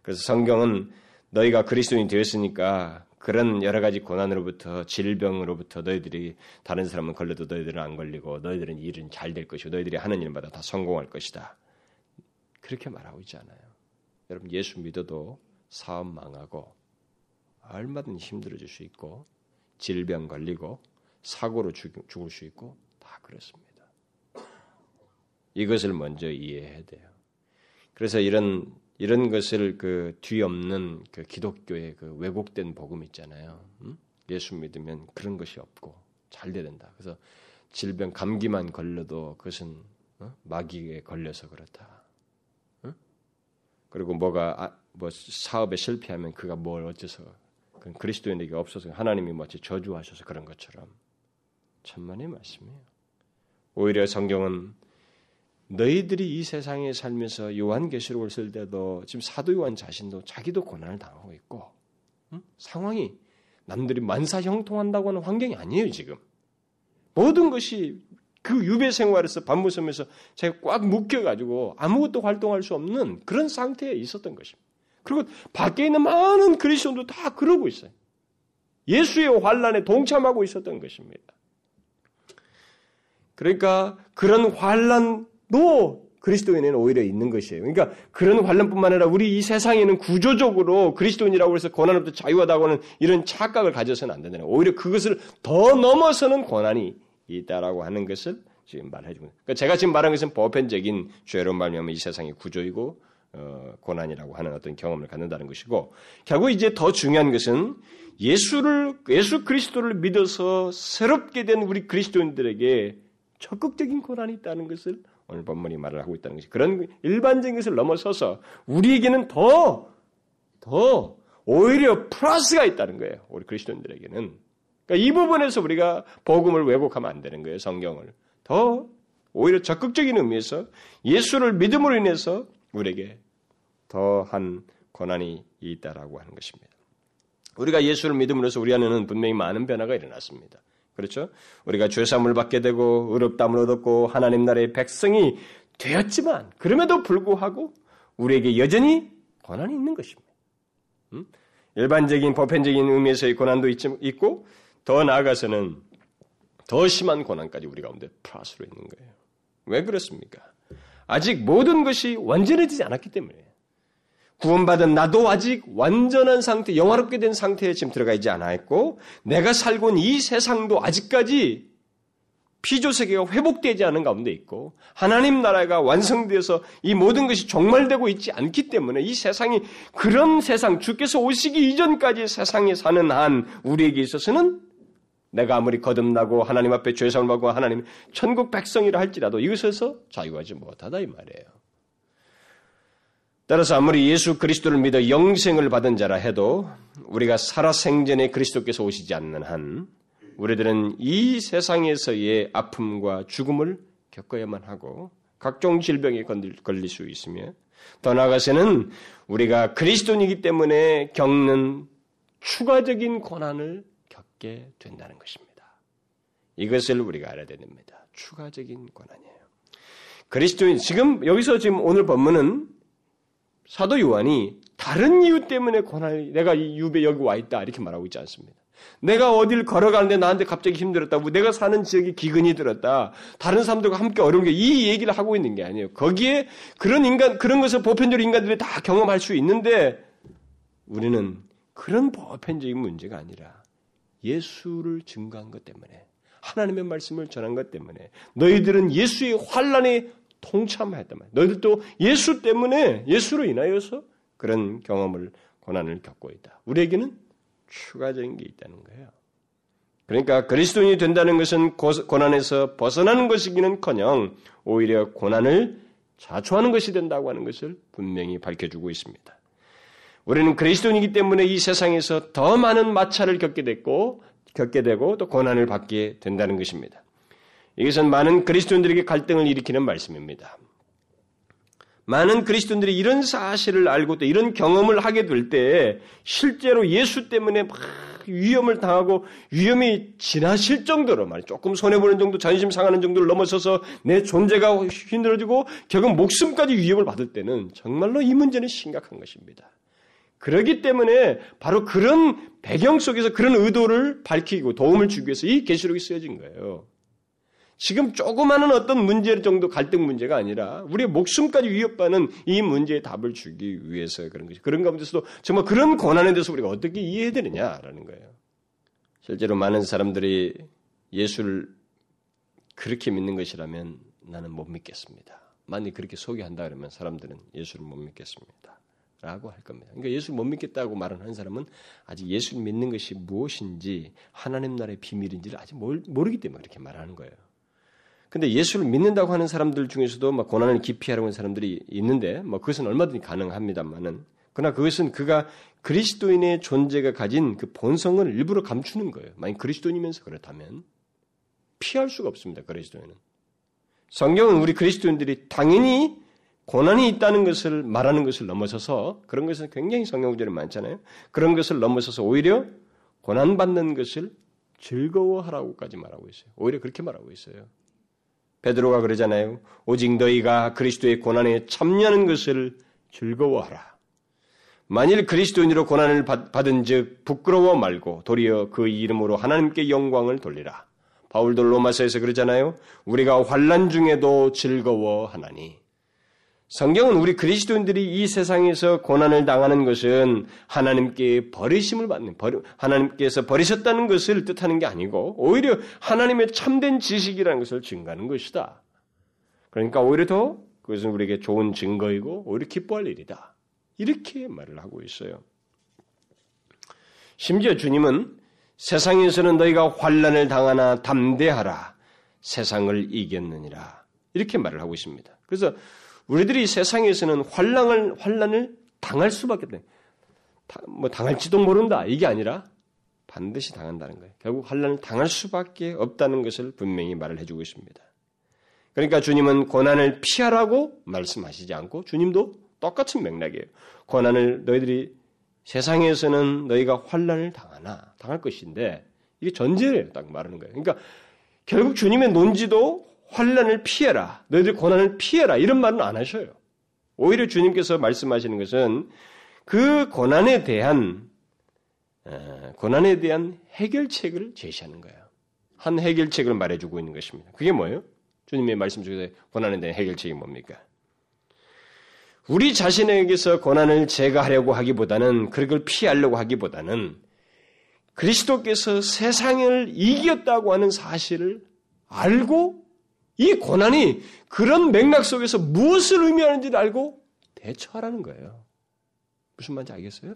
그래서 성경은 너희가 그리스도인이 되었으니까 그런 여러 가지 고난으로부터 질병으로부터 너희들이 다른 사람은 걸려도 너희들은 안 걸리고 너희들은 일은 잘 될 것이고 너희들이 하는 일마다 다 성공할 것이다. 그렇게 말하고 있지 않아요. 여러분 예수 믿어도 사업 망하고 얼마든지 힘들어질 수 있고 질병 걸리고 사고로 죽을 수 있고 다 그렇습니다. 이것을 먼저 이해해야 돼요. 그래서 이런 이런 것을 그 뒤엎는 그 기독교의 그 왜곡된 복음 있잖아요. 음? 예수 믿으면 그런 것이 없고 잘 돼야 된다. 그래서 질병 감기만 걸려도 그것은 어? 마귀에 걸려서 그렇다. 어? 그리고 뭐가 아, 뭐 사업에 실패하면 그가 뭘 어째서 그건 그리스도인에게 없어서 하나님이 마치 저주하셔서 그런 것처럼 천만의 말씀이에요. 오히려 성경은 너희들이 이 세상에 살면서 요한계시록을 쓸 때도 지금 사도 요한 자신도 자기도 고난을 당하고 있고 응? 상황이 남들이 만사 형통한다고 하는 환경이 아니에요 지금 모든 것이 그 유배 생활에서 반무섬에서 제가 꽉 묶여가지고 아무것도 활동할 수 없는 그런 상태에 있었던 것입니다. 그리고 밖에 있는 많은 그리스도도 다 그러고 있어요. 예수의 환란에 동참하고 있었던 것입니다. 그러니까 그런 환란 도 그리스도인에는 오히려 있는 것이에요. 그러니까 그런 환란뿐만 아니라 우리 이 세상에는 구조적으로 그리스도인이라고 해서 고난으로부터 자유하다고 하는 이런 착각을 가져서는 안 된다는 거예요. 오히려 그것을 더 넘어서는 고난이 있다라고 하는 것을 지금 말해주고 그러니까 제가 지금 말한 것은 보편적인 죄로 말미암아 이 세상의 구조이고 어, 고난이라고 하는 어떤 경험을 갖는다는 것이고 결국 이제 더 중요한 것은 예수를 예수 그리스도를 믿어서 새롭게 된 우리 그리스도인들에게 적극적인 고난이 있다는 것을 오늘 본문이 말을 하고 있다는 것이 그런 일반적인 것을 넘어서서 우리에게는 더 더 오히려 플러스가 있다는 거예요. 우리 그리스도인들에게는 그러니까 이 부분에서 우리가 복음을 왜곡하면 안 되는 거예요. 성경을 더 오히려 적극적인 의미에서 예수를 믿음으로 인해서 우리에게 더한 고난이 있다라고 하는 것입니다. 우리가 예수를 믿음으로써 우리 안에는 분명히 많은 변화가 일어났습니다. 그렇죠? 우리가 죄사함을 받게 되고 의롭담을 얻었고 하나님 나라의 백성이 되었지만 그럼에도 불구하고 우리에게 여전히 고난이 있는 것입니다. 음? 일반적인 보편적인 의미에서의 고난도 있고 더 나아가서는 더 심한 고난까지 우리 가운데 플러스로 있는 거예요. 왜 그렇습니까? 아직 모든 것이 완전해지지 않았기 때문에 구원받은 나도 아직 완전한 상태, 영화롭게 된 상태에 지금 들어가 있지 않아 있고, 내가 살고 있는 이 세상도 아직까지 피조세계가 회복되지 않은 가운데 있고, 하나님 나라가 완성되어서 이 모든 것이 종말되고 있지 않기 때문에 이 세상이 그런 세상, 주께서 오시기 이전까지 세상에 사는 한 우리에게 있어서는 내가 아무리 거듭나고 하나님 앞에 죄상을 받고 하나님 천국 백성이라 할지라도 이것에서 자유하지 못하다 이 말이에요. 따라서 아무리 예수 그리스도를 믿어 영생을 받은 자라 해도 우리가 살아 생전에 그리스도께서 오시지 않는 한 우리들은 이 세상에서의 아픔과 죽음을 겪어야만 하고 각종 질병에 걸릴 수 있으며 더 나아가서는 우리가 그리스도인이기 때문에 겪는 추가적인 고난을 겪게 된다는 것입니다. 이것을 우리가 알아야 됩니다. 추가적인 고난이에요. 그리스도인 지금 여기서 지금 오늘 본문은 사도 요한이 다른 이유 때문에 고난이 내가 이 유배 여기 와 있다 이렇게 말하고 있지 않습니다. 내가 어딜 걸어가는데 나한테 갑자기 힘들었다. 내가 사는 지역에 기근이 들었다. 다른 사람들과 함께 어려운 게 이 얘기를 하고 있는 게 아니에요. 거기에 그런 인간 그런 것을 보편적으로 인간들이 다 경험할 수 있는데 우리는 그런 보편적인 문제가 아니라 예수를 증거한 것 때문에 하나님의 말씀을 전한 것 때문에 너희들은 예수의 환란에 통참했단 말이에요. 너희들도 예수 때문에 예수로 인하여서 그런 경험을 고난을 겪고 있다. 우리에게는 추가적인 게 있다는 거예요. 그러니까 그리스도인이 된다는 것은 고난에서 벗어나는 것이기는커녕 오히려 고난을 자초하는 것이 된다고 하는 것을 분명히 밝혀주고 있습니다. 우리는 그리스도인이기 때문에 이 세상에서 더 많은 마찰을 겪게 됐고 겪게 되고 또 고난을 받게 된다는 것입니다. 이것은 많은 그리스도인들에게 갈등을 일으키는 말씀입니다. 많은 그리스도인들이 이런 사실을 알고 또 이런 경험을 하게 될 때 실제로 예수 때문에 막 위험을 당하고 위험이 지나실 정도로 말 조금 손해 보는 정도 자존심 상하는 정도를 넘어서서 내 존재가 힘들어지고 결국 목숨까지 위협을 받을 때는 정말로 이 문제는 심각한 것입니다. 그러기 때문에 바로 그런 배경 속에서 그런 의도를 밝히고 도움을 주기 위해서 이 계시록이 쓰여진 거예요. 지금 조그마한 어떤 문제 정도 갈등 문제가 아니라 우리의 목숨까지 위협받는 이 문제에 답을 주기 위해서 그런 것이 그런 가운데서도 정말 그런 고난에 대해서 우리가 어떻게 이해해야 되느냐라는 거예요. 실제로 많은 사람들이 예수를 그렇게 믿는 것이라면 나는 못 믿겠습니다. 만약 그렇게 소개한다 그러면 사람들은 예수를 못 믿겠습니다. 라고 할 겁니다. 그러니까 예수를 못 믿겠다고 말하는 사람은 아직 예수를 믿는 것이 무엇인지 하나님 나라의 비밀인지를 아직 모르기 때문에 그렇게 말하는 거예요. 근데 예수를 믿는다고 하는 사람들 중에서도 막 고난을 기피하려고 하는 사람들이 있는데 뭐 그것은 얼마든지 가능합니다만은 그러나 그것은 그가 그리스도인의 존재가 가진 그 본성을 일부러 감추는 거예요. 만약 그리스도인이면서 그렇다면 피할 수가 없습니다. 그리스도인은. 성경은 우리 그리스도인들이 당연히 고난이 있다는 것을 말하는 것을 넘어서서 그런 것은 굉장히 성경 구절이 많잖아요. 그런 것을 넘어서서 오히려 고난 받는 것을 즐거워하라고까지 말하고 있어요. 오히려 그렇게 말하고 있어요. 베드로가 그러잖아요. 오직 너희가 그리스도의 고난에 참여하는 것을 즐거워하라. 만일 그리스도인으로 고난을 받은 즉 부끄러워 말고 도리어 그 이름으로 하나님께 영광을 돌리라. 바울도 로마서에서 그러잖아요. 우리가 환란 중에도 즐거워하나니. 성경은 우리 그리스도인들이 이 세상에서 고난을 당하는 것은 하나님께 버리심을 받는, 하나님께서 버리셨다는 것을 뜻하는 게 아니고, 오히려 하나님의 참된 지식이라는 것을 증가하는 것이다. 그러니까 오히려 더 그것은 우리에게 좋은 증거이고, 오히려 기뻐할 일이다. 이렇게 말을 하고 있어요. 심지어 주님은 세상에서는 너희가 환란을 당하나 담대하라. 세상을 이겼느니라. 이렇게 말을 하고 있습니다. 그래서 우리들이 세상에서는 환란을 환란을 당할 수밖에 없다. 뭐 당할지도 모른다 이게 아니라 반드시 당한다는 거예요. 결국 환란을 당할 수밖에 없다는 것을 분명히 말을 해주고 있습니다. 그러니까 주님은 고난을 피하라고 말씀하시지 않고 주님도 똑같은 맥락이에요. 고난을 너희들이 세상에서는 너희가 환란을 당하나 당할 것인데 이게 전제를 딱 말하는 거예요. 그러니까 결국 주님의 논지도 환란을 피해라. 너희들 고난을 피해라. 이런 말은 안 하셔요. 오히려 주님께서 말씀하시는 것은 그 고난에 대한 고난에 대한 해결책을 제시하는 거예요. 한 해결책을 말해주고 있는 것입니다. 그게 뭐예요? 주님의 말씀 중에서 고난에 대한 해결책이 뭡니까? 우리 자신에게서 고난을 제거하려고 하기보다는 그걸 피하려고 하기보다는 그리스도께서 세상을 이겼다고 하는 사실을 알고 이 고난이 그런 맥락 속에서 무엇을 의미하는지를 알고 대처하라는 거예요. 무슨 말인지 알겠어요?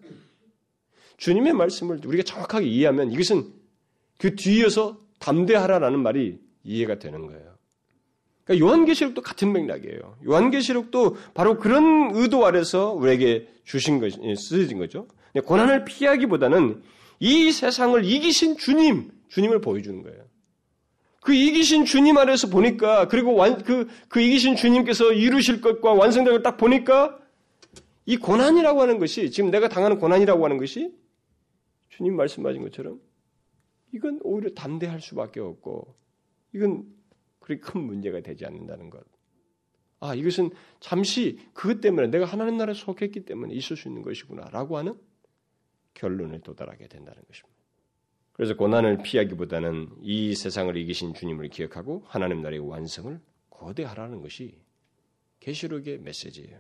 주님의 말씀을 우리가 정확하게 이해하면 이것은 그 뒤에서 담대하라라는 말이 이해가 되는 거예요. 그러니까 요한계시록도 같은 맥락이에요. 요한계시록도 바로 그런 의도 아래서 우리에게 주신 것이 쓰여진 거죠. 고난을 피하기보다는 이 세상을 이기신 주님, 주님을 보여주는 거예요. 그 이기신 주님 아래서 보니까 그리고 완, 그, 그 이기신 주님께서 이루실 것과 완성될 걸딱 보니까 이 고난이라고 하는 것이 지금 내가 당하는 고난이라고 하는 것이 주님 말씀하신 것처럼 이건 오히려 담대할 수밖에 없고 이건 그렇게 큰 문제가 되지 않는다는 것. 아, 이것은 잠시 그것 때문에 내가 하나님 나라에 속했기 때문에 있을 수 있는 것이구나라고 하는 결론을 도달하게 된다는 것입니다. 그래서 고난을 피하기보다는 이 세상을 이기신 주님을 기억하고 하나님 나라의 완성을 거대하라는 것이 계시록의 메시지예요.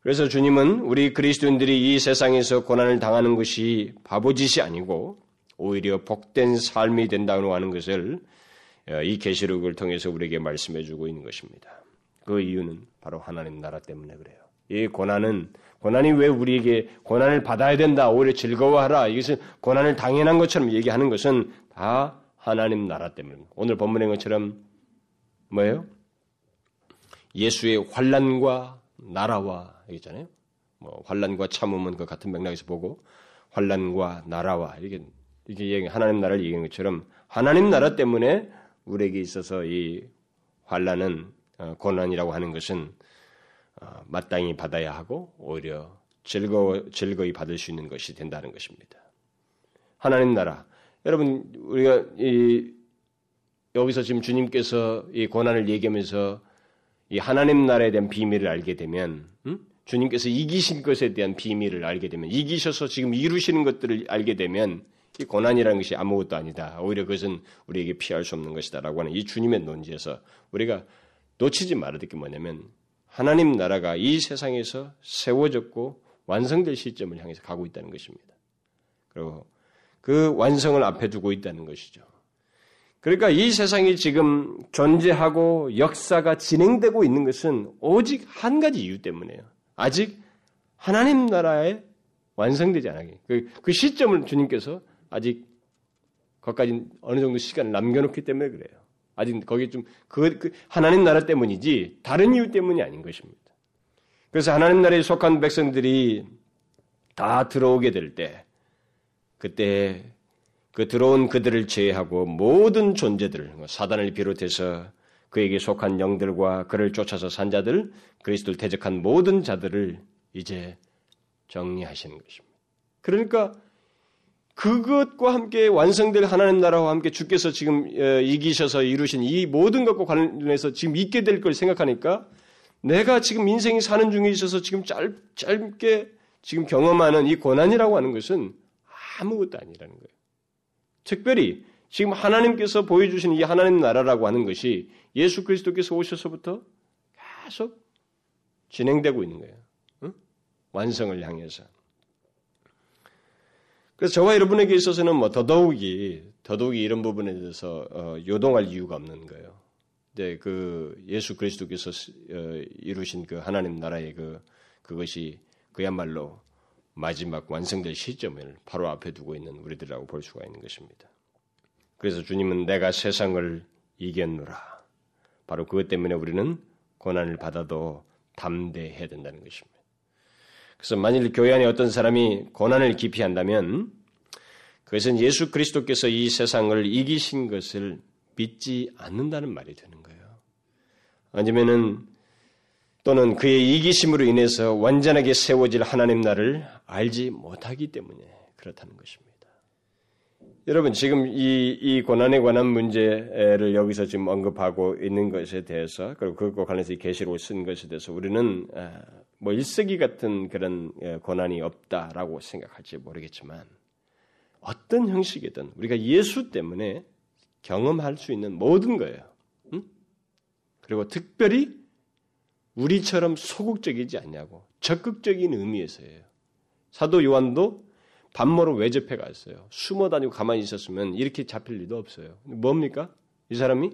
그래서 주님은 우리 그리스도인들이 이 세상에서 고난을 당하는 것이 바보짓이 아니고 오히려 복된 삶이 된다고 하는 것을 어, 이 계시록을 통해서 우리에게 말씀해 주고 있는 것입니다. 그 이유는 바로 하나님 나라 때문에 그래요. 이 고난은 고난이 왜 우리에게 고난을 받아야 된다, 오히려 즐거워하라, 이것은 고난을 당연한 것처럼 얘기하는 것은 다 하나님 나라 때문입니다. 오늘 본문의 것처럼 뭐예요? 예수의 환란과 나라와 있잖아요. 뭐 환란과 참음은 그 같은 맥락에서 보고 환란과 나라와 이게 이게 하나님 나라를 얘기하는 것처럼 하나님 나라 때문에 우리에게 있어서 이 환란은 어, 고난이라고 하는 것은 어, 마땅히 받아야 하고 오히려 즐거워 즐거이 받을 수 있는 것이 된다는 것입니다. 하나님 나라 여러분 우리가 이 여기서 지금 주님께서 이 고난을 얘기하면서 이 하나님 나라에 대한 비밀을 알게 되면 음? 주님께서 이기신 것에 대한 비밀을 알게 되면 이기셔서 지금 이루시는 것들을 알게 되면 이 고난이라는 것이 아무것도 아니다. 오히려 그것은 우리에게 피할 수 없는 것이다라고 하는 이 주님의 논지에서 우리가 놓치지 말아야 될 게 뭐냐면 하나님 나라가 이 세상에서 세워졌고 완성될 시점을 향해서 가고 있다는 것입니다. 그리고 그 완성을 앞에 두고 있다는 것이죠. 그러니까 이 세상이 지금 존재하고 역사가 진행되고 있는 것은 오직 한 가지 이유 때문에요. 아직 하나님 나라에 완성되지 않아요. 그, 그 시점을 주님께서 아직 거기까지 어느 정도 시간을 남겨놓기 때문에 그래요. 아직 거기 좀, 그, 그, 하나님 나라 때문이지, 다른 이유 때문이 아닌 것입니다. 그래서 하나님 나라에 속한 백성들이 다 들어오게 될 때, 그때 그 들어온 그들을 제외하고 모든 존재들, 뭐 사단을 비롯해서 그에게 속한 영들과 그를 쫓아서 산 자들, 그리스도를 대적한 모든 자들을 이제 정리하시는 것입니다. 그러니까 그것과 함께 완성될 하나님 나라와 함께 주께서 지금 어, 이기셔서 이루신 이 모든 것과 관련해서 지금 있게 될 걸 생각하니까 내가 지금 인생이 사는 중에 있어서 지금 짧, 짧게 지금 경험하는 이 고난이라고 하는 것은 아무것도 아니라는 거예요. 특별히 지금 하나님께서 보여주신 이 하나님 나라라고 하는 것이 예수 그리스도께서 오셔서부터 계속 진행되고 있는 거예요. 응? 완성을 향해서. 그래서 저와 여러분에게 있어서는 뭐 더더욱이 더더욱이 이런 부분에 대해서 어, 요동할 이유가 없는 거예요. 네, 그 예수 그리스도께서 어, 이루신 그 하나님 나라의 그 그것이 그야말로 마지막 완성될 시점을 바로 앞에 두고 있는 우리들이라고 볼 수가 있는 것입니다. 그래서 주님은 내가 세상을 이겼노라. 바로 그것 때문에 우리는 고난을 받아도 담대해야 된다는 것입니다. 그래서 만일 교회 안에 어떤 사람이 고난을 기피한다면 그것은 예수 그리스도께서 이 세상을 이기신 것을 믿지 않는다는 말이 되는 거예요. 아니면은 또는 그의 이기심으로 인해서 완전하게 세워질 하나님 나를 알지 못하기 때문에 그렇다는 것입니다. 여러분 지금 이, 이 고난에 관한 문제를 여기서 지금 언급하고 있는 것에 대해서 그리고 그것과 관련해서 계시로 쓴 것에 대해서 우리는 아, 뭐 일석이 같은 그런 예, 고난이 없다라고 생각할지 모르겠지만 어떤 형식이든 우리가 예수 때문에 경험할 수 있는 모든 거예요. 응? 그리고 특별히 우리처럼 소극적이지 않냐고 적극적인 의미에서예요. 사도 요한도 반모로 외접해 갔어요. 숨어 다니고 가만히 있었으면 이렇게 잡힐 리도 없어요. 뭡니까? 이 사람이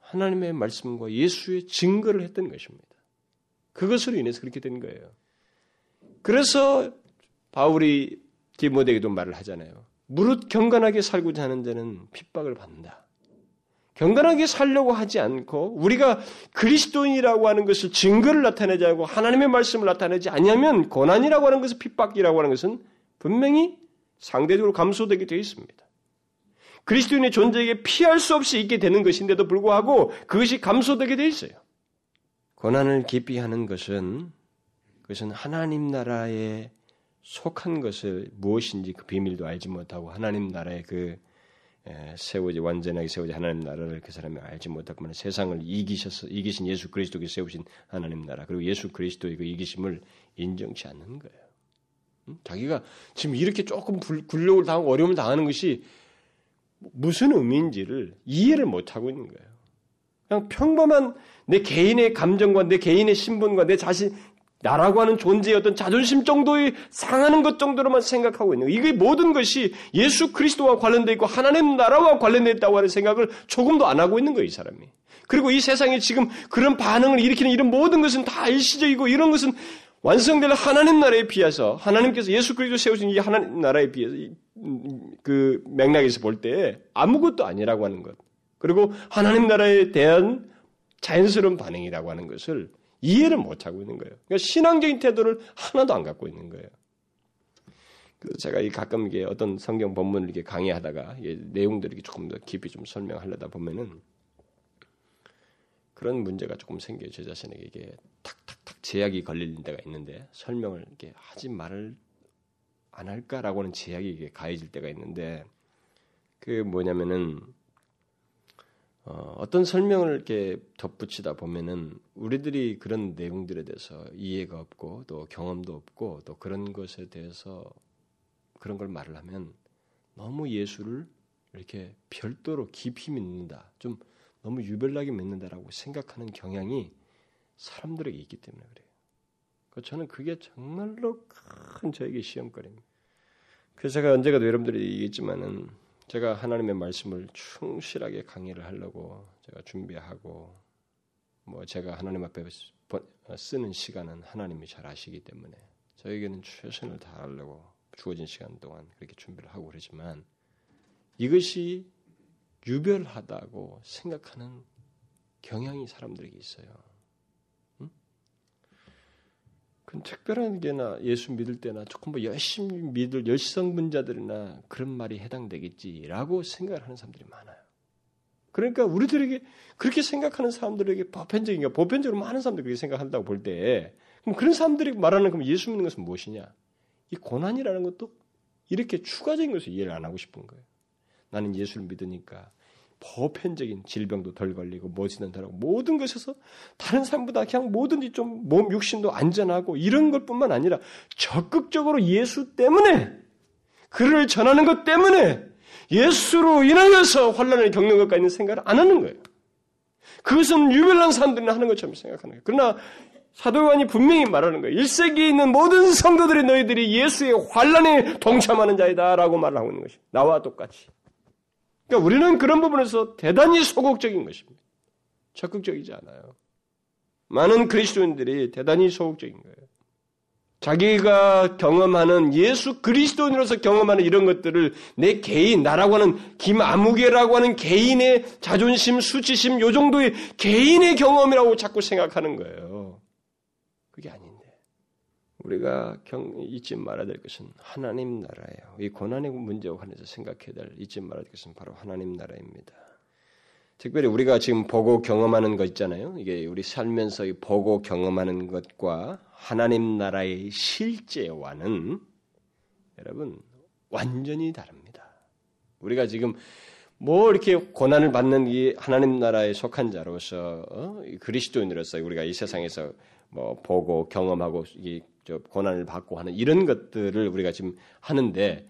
하나님의 말씀과 예수의 증거를 했던 것입니다. 그것으로 인해서 그렇게 된 거예요. 그래서 바울이 디모데에게도 말을 하잖아요. 무릇 경건하게 살고자 하는 자는 핍박을 받는다. 경건하게 살려고 하지 않고 우리가 그리스도인이라고 하는 것을 증거를 나타내지 않고 하나님의 말씀을 나타내지 않으면 고난이라고 하는 것은 핍박이라고 하는 것은 분명히 상대적으로 감소되게 되어 있습니다. 그리스도인의 존재에게 피할 수 없이 있게 되는 것인데도 불구하고 그것이 감소되게 되어 있어요. 고난을 깊이 하는 것은 그것은 하나님 나라에 속한 것을 무엇인지 그 비밀도 알지 못하고 하나님 나라의 그 세워지 완전하게 세워지 하나님 나라를 그 사람이 알지 못하고 세상을 이기셔서 이기신 예수 그리스도께서 세우신 하나님 나라 그리고 예수 그리스도의 그 이기심을 인정치 않는 거예요. 자기가 지금 이렇게 조금 굴욕을 당하고 어려움을 당하는 것이 무슨 의미인지를 이해를 못하고 있는 거예요. 그냥 평범한 내 개인의 감정과 내 개인의 신분과 내 자신, 나라고 하는 존재의 어떤 자존심 정도의 상하는 것 정도로만 생각하고 있는. 이게 모든 것이 예수 그리스도와 관련되어 있고 하나님 나라와 관련되어 있다고 하는 생각을 조금도 안 하고 있는 거예요, 이 사람이. 그리고 이 세상에 지금 그런 반응을 일으키는 이런 모든 것은 다 일시적이고 이런 것은 완성될 하나님 나라에 비해서 하나님께서 예수 그리스도 세우신 이 하나님 나라에 비해서 그 맥락에서 볼 때 아무것도 아니라고 하는 것. 그리고 하나님 나라에 대한 자연스러운 반응이라고 하는 것을 이해를 못하고 있는 거예요. 그러니까 신앙적인 태도를 하나도 안 갖고 있는 거예요. 그래서 제가 가끔 이게 어떤 성경 본문을 이렇게 강의하다가 내용들을 조금 더 깊이 좀 설명하려다 보면은 그런 문제가 조금 생겨요. 제 자신에게 이게 탁탁탁 제약이 걸리는 데가 있는데 설명을 이렇게 하지 말을 안 할까라고는 제약이 이게 가해질 때가 있는데 그 뭐냐면은 어, 떤 설명을 이렇게 덧붙이다 보면은 우리들이 그런 내용들에 대해서 이해가 없고 또 경험도 없고 또 그런 것에 대해서 그런 걸 말을 하면 너무 예수를 이렇게 별도로 깊이 믿는다. 좀 너무 유별나게 믿는다라고 생각하는 경향이 사람들에게 있기 때문에 그래요. 그 저는 그게 정말로 큰 저에게 시험거리입니다. 그래서 제가 언제가도 여러분들이 얘기했지만은 제가 하나님의 말씀을 충실하게 강의를 하려고 제가 준비하고 뭐 제가 하나님 앞에 쓰는 시간은 하나님이 잘 아시기 때문에 저에게는 최선을 다하려고 주어진 시간 동안 그렇게 준비를 하고 그러지만 이것이 유별하다고 생각하는 경향이 사람들에게 있어요. 응? 그 특별한 게나 예수 믿을 때나 조금 뭐 열심히 믿을 열성분자들이나 그런 말이 해당되겠지라고 생각을 하는 사람들이 많아요. 그러니까 우리들에게 그렇게 생각하는 사람들에게 보편적인 보편적으로 많은 사람들이 그렇게 생각한다고 볼 때 그럼 그런 사람들이 말하는 그럼 예수 믿는 것은 무엇이냐? 이 고난이라는 것도 이렇게 추가적인 것을 이해를 안 하고 싶은 거예요. 나는 예수를 믿으니까 보편적인 질병도 덜 걸리고 뭐지는 덜하고 모든 것에서 다른 사람보다 그냥 뭐든지 좀 몸 육신도 안전하고 이런 것뿐만 아니라 적극적으로 예수 때문에 그를 전하는 것 때문에 예수로 인하여서 환란을 겪는 것까지는 생각을 안 하는 거예요. 그것은 유별난 사람들이 하는 것처럼 생각하는 거예요. 그러나 사도 요한이 분명히 말하는 거예요. 1세기에 있는 모든 성도들이 너희들이 예수의 환란에 동참하는 자이다라고 말하고 있는 것이 나와 똑같이. 그러니까 우리는 그런 부분에서 대단히 소극적인 것입니다. 적극적이지 않아요. 많은 그리스도인들이 대단히 소극적인 거예요. 자기가 경험하는 예수 그리스도인으로서 경험하는 이런 것들을 내 개인, 나라고 하는 김아무개라고 하는 개인의 자존심, 수치심, 요 정도의 개인의 경험이라고 자꾸 생각하는 거예요. 그게 아닌데. 우리가 경, 잊지 말아야 될 것은 하나님 나라예요. 이 고난의 문제와 관해서 생각해야 될, 잊지 말아야 될 것은 바로 하나님 나라입니다. 특별히 우리가 지금 보고 경험하는 것 있잖아요. 이게 우리 살면서 보고 경험하는 것과 하나님 나라의 실제와는 여러분 완전히 다릅니다. 우리가 지금 뭐 이렇게 고난을 받는 이 하나님 나라에 속한 자로서 어? 그리스도인으로서 우리가 이 세상에서 뭐 보고 경험하고 이 고난을 받고 하는 이런 것들을 우리가 지금 하는데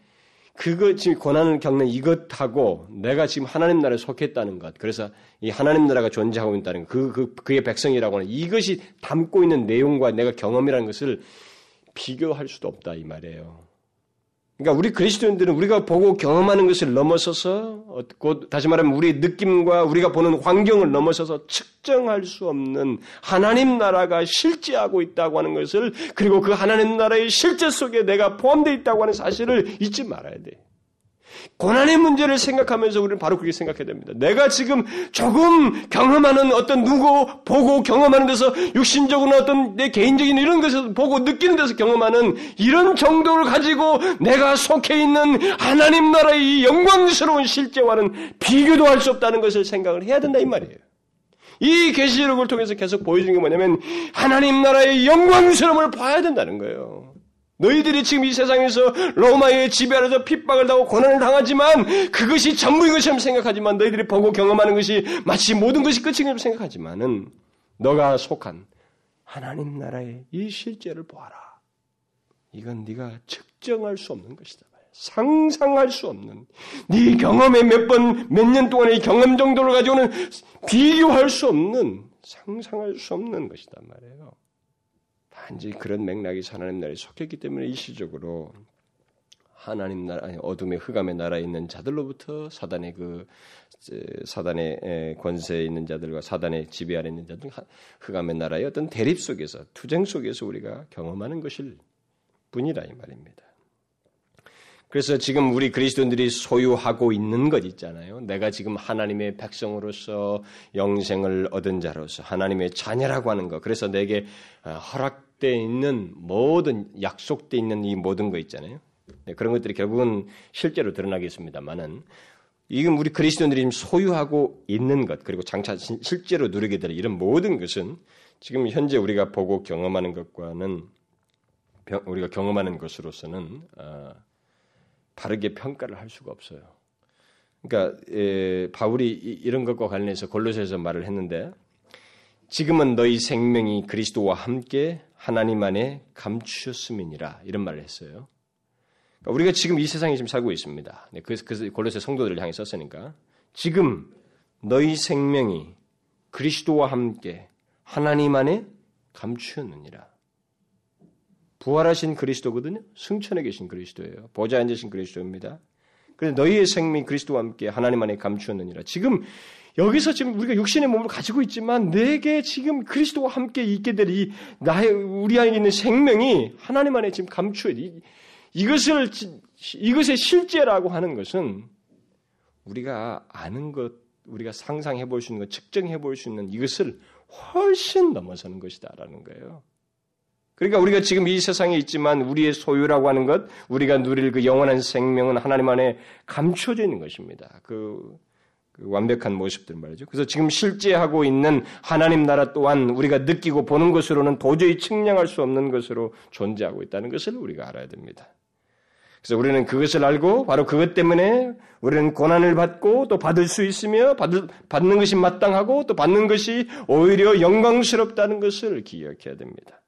그거 지금 고난을 겪는 이것하고 내가 지금 하나님 나라에 속했다는 것, 그래서 이 하나님 나라가 존재하고 있다는 것, 그, 그, 그의 백성이라고 하는 이것이 담고 있는 내용과 내가 경험이라는 것을 비교할 수도 없다 이 말이에요. 그러니까 우리 그리스도인들은 우리가 보고 경험하는 것을 넘어서서 곧 다시 말하면 우리 느낌과 우리가 보는 환경을 넘어서서 측정할 수 없는 하나님 나라가 실제하고 있다고 하는 것을 그리고 그 하나님 나라의 실제 속에 내가 포함되어 있다고 하는 사실을 잊지 말아야 돼. 고난의 문제를 생각하면서 우리는 바로 그렇게 생각해야 됩니다. 내가 지금 조금 경험하는 어떤 누구 보고 경험하는 데서 육신적으로 어떤 내 개인적인 이런 것을 보고 느끼는 데서 경험하는 이런 정도를 가지고 내가 속해 있는 하나님 나라의 이 영광스러운 실제와는 비교도 할 수 없다는 것을 생각을 해야 된다 이 말이에요. 이 계시록을 통해서 계속 보여주는 게 뭐냐면 하나님 나라의 영광스러움을 봐야 된다는 거예요. 너희들이 지금 이 세상에서 로마의 지배 아래서 핍박을 당하고 고난을 당하지만 그것이 전부인 것처럼 생각하지만 너희들이 보고 경험하는 것이 마치 모든 것이 끝인 것처럼 생각하지만은 너가 속한 하나님 나라의 이 실제를 보아라. 이건 네가 측정할 수 없는 것이다. 상상할 수 없는 네 경험의 몇 번 몇 년 동안의 경험 정도를 가지고는 비교할 수 없는 상상할 수 없는 것이단 말이에요. 단지 그런 맥락이 하나님 나라에 속했기 때문에 일시적으로 하나님 나라 아니 어둠의 흑암의 나라에 있는 자들로부터 사단의 그 사단의 권세에 있는 자들과 사단의 지배 아래 있는 자들 흑암의 나라의 어떤 대립 속에서 투쟁 속에서 우리가 경험하는 것일 뿐이라 이 말입니다. 그래서 지금 우리 그리스도인들이 소유하고 있는 것 있잖아요. 내가 지금 하나님의 백성으로서 영생을 얻은 자로서 하나님의 자녀라고 하는 것. 그래서 내게 허락 약속되어 있는 모든 약속되어 있는 이 모든 거 있잖아요. 네, 그런 것들이 결국은 실제로 드러나겠습니다만은 이건 우리 그리스도인들이 소유하고 있는 것 그리고 장차 실제로 누리게 될 이런 모든 것은 지금 현재 우리가 보고 경험하는 것과는 우리가 경험하는 것으로서는 어, 바르게 평가를 할 수가 없어요. 그러니까 에, 바울이 이런 것과 관련해서 골로새에서 말을 했는데 지금은 너희 생명이 그리스도와 함께 하나님 안에 감추었음이니라 이런 말을 했어요. 그러니까 우리가 지금 이 세상에 지금 살고 있습니다. 네, 그래서, 그래서 골로새 성도들을 향해 썼으니까 지금 너희 생명이 그리스도와 함께 하나님 안에 감추었느니라. 부활하신 그리스도거든요. 승천에 계신 그리스도예요. 보좌 앉으신 그리스도입니다. 그래서 너희의 생명이 그리스도와 함께 하나님 안에 감추었느니라. 지금 여기서 지금 우리가 육신의 몸을 가지고 있지만 내게 지금 그리스도와 함께 있게 될 이 나의 우리 안에 있는 생명이 하나님 안에 지금 감추어 이, 이것을 이것의 실제라고 하는 것은 우리가 아는 것, 우리가 상상해 볼 수 있는 것, 측정해 볼 수 있는 이것을 훨씬 넘어서는 것이다라는 거예요. 그러니까 우리가 지금 이 세상에 있지만 우리의 소유라고 하는 것, 우리가 누릴 그 영원한 생명은 하나님 안에 감춰져 있는 것입니다. 그, 그 완벽한 모습들 말이죠. 그래서 지금 실제 하고 있는 하나님 나라 또한 우리가 느끼고 보는 것으로는 도저히 측량할 수 없는 것으로 존재하고 있다는 것을 우리가 알아야 됩니다. 그래서 우리는 그것을 알고 바로 그것 때문에 우리는 고난을 받고 또 받을 수 있으며 받을, 받는 것이 마땅하고 또 받는 것이 오히려 영광스럽다는 것을 기억해야 됩니다.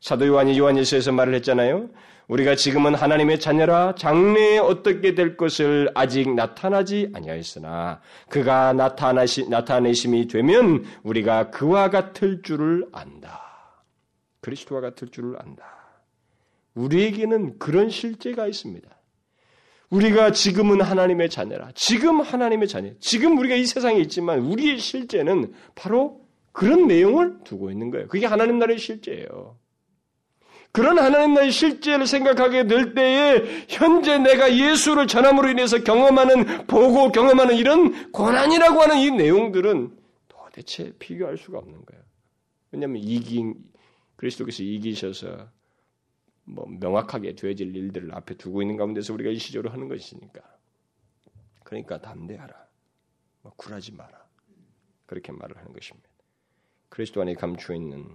사도 요한이 요한일서에서 말을 했잖아요. 우리가 지금은 하나님의 자녀라 장래에 어떻게 될 것을 아직 나타나지 아니하였으나 그가 나타나시, 나타내심이 되면 우리가 그와 같을 줄을 안다. 그리스도와 같을 줄을 안다. 우리에게는 그런 실제가 있습니다. 우리가 지금은 하나님의 자녀라. 지금 하나님의 자녀. 지금 우리가 이 세상에 있지만 우리의 실제는 바로 그런 내용을 두고 있는 거예요. 그게 하나님 나라의 실제예요. 그런 하나님 나라의 실제를 생각하게 될 때에 현재 내가 예수를 전함으로 인해서 경험하는 보고 경험하는 이런 고난이라고 하는 이 내용들은 도대체 비교할 수가 없는 거예요. 왜냐하면 이긴 그리스도께서 이기셔서 뭐 명확하게 되어질 일들을 앞에 두고 있는 가운데서 우리가 일시적으로 하는 것이니까. 그러니까 담대하라. 뭐 굴하지 마라. 그렇게 말을 하는 것입니다. 그리스도 안에 감추어 있는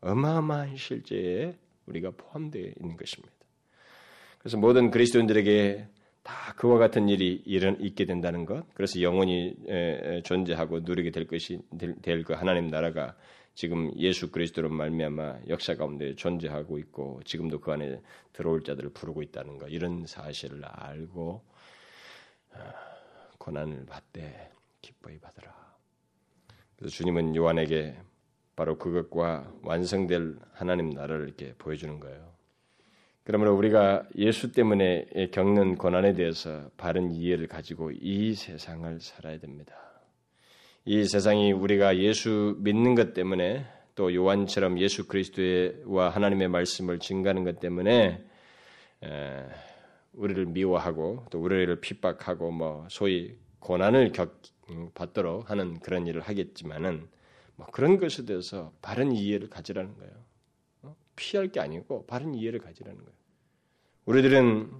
어마어마한 실제에 우리가 포함되어 있는 것입니다. 그래서 모든 그리스도인들에게 다 그와 같은 일이 일은 있게 된다는 것. 그래서 영원히 존재하고 누리게 될 것이 될 그 하나님 나라가 지금 예수 그리스도로 말미암아 역사 가운데 존재하고 있고 지금도 그 안에 들어올 자들을 부르고 있다는 것 이런 사실을 알고 아, 고난을 받되 기뻐히 받으라. 그래서 주님은 요한에게 바로 그것과 완성될 하나님 나라를 이렇게 보여주는 거예요. 그러므로 우리가 예수 때문에 겪는 고난에 대해서 바른 이해를 가지고 이 세상을 살아야 됩니다. 이 세상이 우리가 예수 믿는 것 때문에 또 요한처럼 예수 그리스도와 하나님의 말씀을 증가하는 것 때문에 우리를 미워하고 또 우리를 핍박하고 뭐 소위 고난을 겪 받도록 하는 그런 일을 하겠지만은 뭐 그런 것에 대해서 바른 이해를 가지라는 거예요. 어? 피할 게 아니고 바른 이해를 가지라는 거예요. 우리들은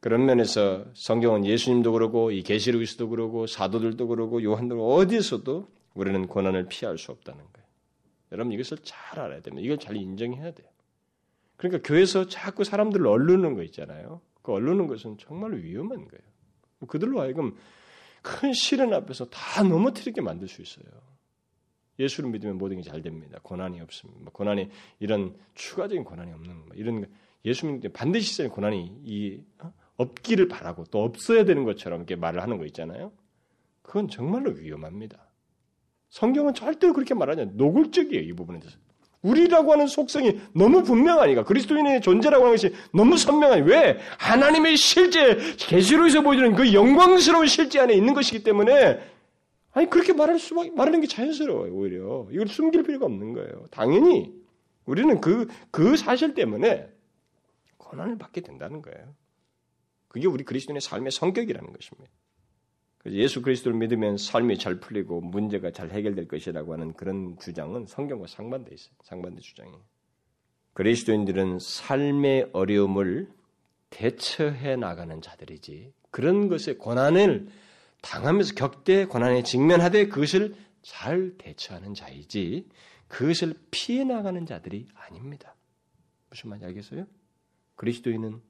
그런 면에서 성경은 예수님도 그러고 이 계시록에서도 그러고 사도들도 그러고 요한도 어디서도 우리는 고난을 피할 수 없다는 거예요. 여러분 이것을 잘 알아야 됩니다. 이걸 잘 인정해야 돼요. 그러니까 교회에서 자꾸 사람들을 얼르는 거 있잖아요. 그 얼르는 것은 정말 위험한 거예요. 그들로 하여금 큰 시련 앞에서 다 넘어뜨리게 만들 수 있어요. 예수를 믿으면 모든 게 잘 됩니다. 고난이 없습니다. 뭐 고난이 이런 추가적인 고난이 없는 뭐 이런 예수 믿는 반드시 있어야 고난이 이 어? 없기를 바라고 또 없어야 되는 것처럼 이렇게 말을 하는 거 있잖아요. 그건 정말로 위험합니다. 성경은 절대로 그렇게 않아요. 노골적이에요, 이 부분에 대해서. 우리라고 하는 속성이 너무 분명하니까 그리스도인의 존재라고 하는 것이 너무 선명하니 왜 하나님의 실제 계시로에서 보여주는 그 영광스러운 실제 안에 있는 것이기 때문에 아니 그렇게 말할 수밖에 말하는 게 자연스러워요 오히려 이걸 숨길 필요가 없는 거예요 당연히 우리는 그그 그 사실 때문에 고난을 받게 된다는 거예요 그게 우리 그리스도인의 삶의 성격이라는 것입니다. 예수 그리스도를 믿으면 삶이 잘 풀리고 문제가 잘 해결될 것이라고 하는 그런 주장은 성경과 상반돼 있어요. 상반된 주장이. 그리스도인들은 삶의 어려움을 대처해 나가는 자들이지 그런 것에 고난을 당하면서 겪되 고난에 직면하되 그것을 잘 대처하는 자이지 그것을 피해 나가는 자들이 아닙니다. 무슨 말인지 알겠어요? 그리스도인은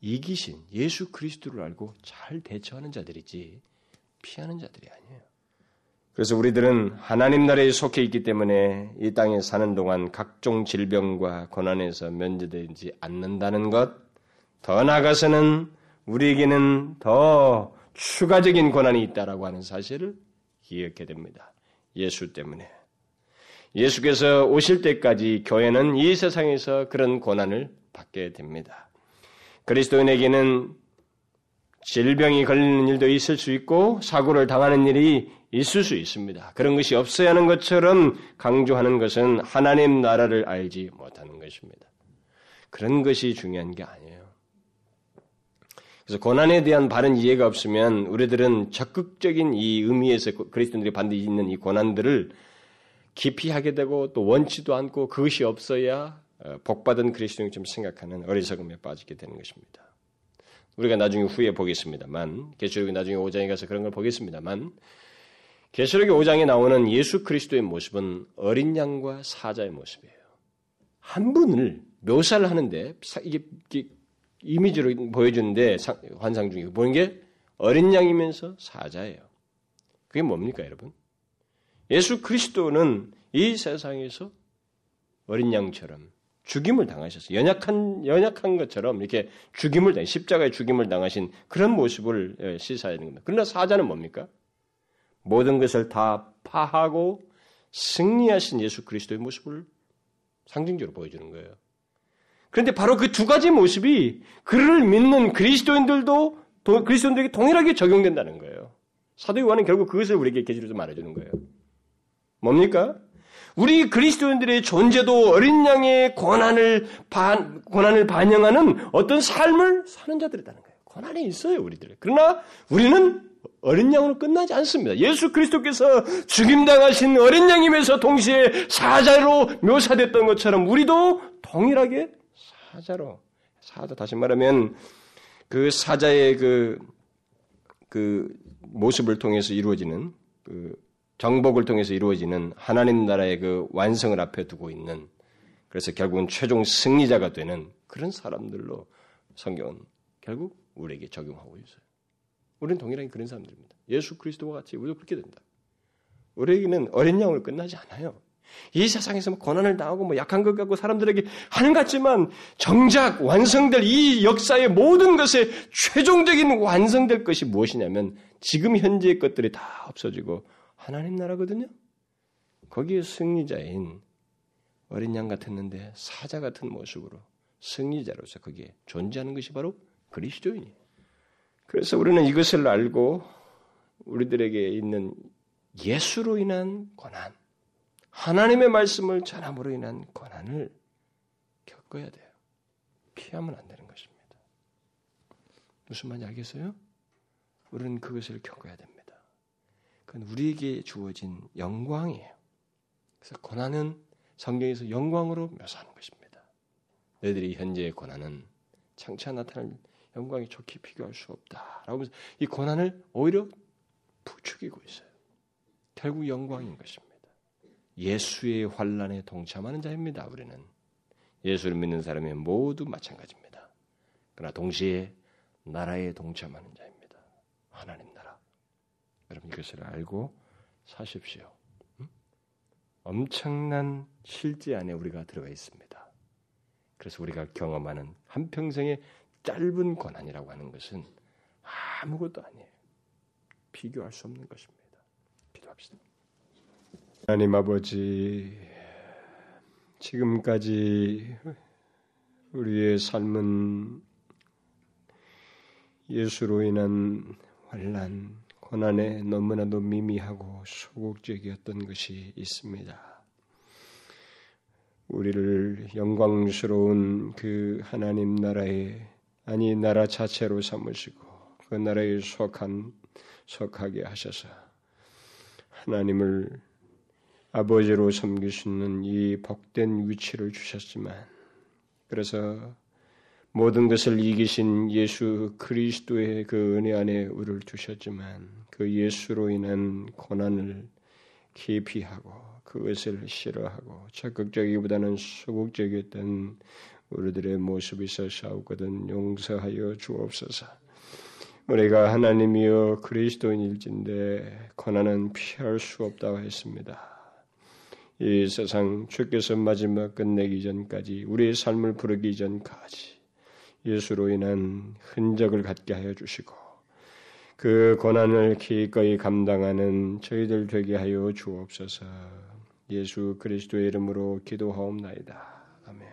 이기신 예수 그리스도를 알고 잘 대처하는 자들이지 피하는 자들이 아니에요. 그래서 우리들은 하나님 나라에 속해 있기 때문에 이 땅에 사는 동안 각종 질병과 고난에서 면제되지 않는다는 것, 더 나아가서는 우리에게는 더 추가적인 고난이 있다라고 하는 사실을 기억해야 됩니다. 예수 때문에. 예수께서 오실 때까지 교회는 이 세상에서 그런 고난을 받게 됩니다. 그리스도인에게는 질병이 걸리는 일도 있을 수 있고 사고를 당하는 일이 있을 수 있습니다. 그런 것이 없어야 하는 것처럼 강조하는 것은 하나님 나라를 알지 못하는 것입니다. 그런 것이 중요한 게 아니에요. 그래서 고난에 대한 바른 이해가 없으면 우리들은 적극적인 이 의미에서 그리스도인들이 반드시 있는 이 고난들을 기피하게 되고 또 원치도 않고 그것이 없어야 어, 복받은 그리스도인처럼 생각하는 어리석음에 빠지게 되는 것입니다. 우리가 나중에 후에 보겠습니다만 계시록이 나중에 5장에 가서 그런 걸 보겠습니다만 계시록의 5장에 나오는 예수 그리스도의 모습은 어린 양과 사자의 모습이에요. 한 분을 묘사를 하는데 이게, 이미지로 보여주는데 환상 중에 보는 게 어린 양이면서 사자예요. 그게 뭡니까, 여러분? 예수 그리스도는 이 세상에서 어린 양처럼 죽임을 당하셨어요. 연약한 연약한 것처럼 이렇게 죽임을 당 십자가에 죽임을 당하신 그런 모습을 예, 시사하는 겁니다. 그러나 사자는 뭡니까? 모든 것을 다 파하고 승리하신 예수 그리스도의 모습을 상징적으로 보여주는 거예요. 그런데 바로 그 두 가지 모습이 그를 믿는 그리스도인들도 그리스도인들에게 동일하게 적용된다는 거예요. 사도 요한은 결국 그것을 우리에게 계시로 말해주는 거예요. 뭡니까? 우리 그리스도인들의 존재도 어린 양의 고난을 반, 고난을 반영하는 어떤 삶을 사는 자들이라는 거예요. 고난이 있어요, 우리들. 그러나 우리는 어린 양으로 끝나지 않습니다. 예수 그리스도께서 죽임당하신 어린 양임에서 동시에 사자로 묘사됐던 것처럼 우리도 동일하게 사자로 사자 다시 말하면 그 사자의 그, 그 모습을 통해서 이루어지는 그 정복을 통해서 이루어지는 하나님 나라의 그 완성을 앞에 두고 있는 그래서 결국은 최종 승리자가 되는 그런 사람들로 성경은 결국 우리에게 적용하고 있어요. 우리는 동일하게 그런 사람들입니다. 예수 그리스도와 같이 우리도 그렇게 된다. 우리에게는 어린 양으로 끝나지 않아요. 이 세상에서 뭐 고난을 당하고 뭐 약한 것 같고 사람들에게 하는 것 같지만 정작 완성될 이 역사의 모든 것의 최종적인 완성될 것이 무엇이냐면 지금 현재의 것들이 다 없어지고 하나님 나라거든요. 거기에 승리자인 어린 양 같았는데 사자 같은 모습으로 승리자로서 거기에 존재하는 것이 바로 그리스도인이에요. 그래서 우리는 이것을 알고 우리들에게 있는 예수로 인한 고난, 하나님의 말씀을 전함으로 인한 고난을 겪어야 돼요. 피하면 안 되는 것입니다. 무슨 말인지 알겠어요? 우리는 그것을 겪어야 됩니다. 그건 우리에게 주어진 영광이에요. 그래서 고난은 성경에서 영광으로 묘사하는 것입니다. 너희들이 현재의 고난은 장차 나타날 영광이 좋게 비교할 수 없다. 라고 하면서 이 고난을 오히려 부추기고 있어요. 결국 영광인 것입니다. 예수의 환란에 동참하는 자입니다. 우리는 예수를 믿는 사람이 모두 마찬가지입니다. 그러나 동시에 나라에 동참하는 자입니다. 하나님 나라. 여러분 이것을 알고 사십시오. 음? 엄청난 실제 안에 우리가 들어가 있습니다. 그래서 우리가 경험하는 한평생의 짧은 고난이라고 하는 것은 아무것도 아니에요. 비교할 수 없는 것입니다. 기도합시다. 하나님 아버지, 지금까지 우리의 삶은 예수로 인한 환란, 고난에 너무나도 미미하고 소극적이었던 것이 있습니다. 우리를 영광스러운 그 하나님 나라에 아니 나라 자체로 삼으시고 그 나라에 속한 속하게 하셔서 하나님을 아버지로 섬길 수 있는 이 복된 위치를 주셨지만 그래서 모든 것을 이기신 예수 그리스도의 그 은혜 안에 우리를 두셨지만 그 예수로 인한 고난을 기피하고 그것을 싫어하고 적극적이보다는 소극적이었던 우리들의 모습이 있어사옵거든 용서하여 주옵소서. 우리가 하나님이여 그리스도인일진데 고난은 피할 수 없다고 했습니다. 이 세상 주께서 마지막 끝내기 전까지 우리의 삶을 부르기 전까지 예수로 인한 흔적을 갖게 하여 주시고 그 고난을 기꺼이 감당하는 저희들 되게 하여 주옵소서. 예수 그리스도의 이름으로 기도하옵나이다. 아멘.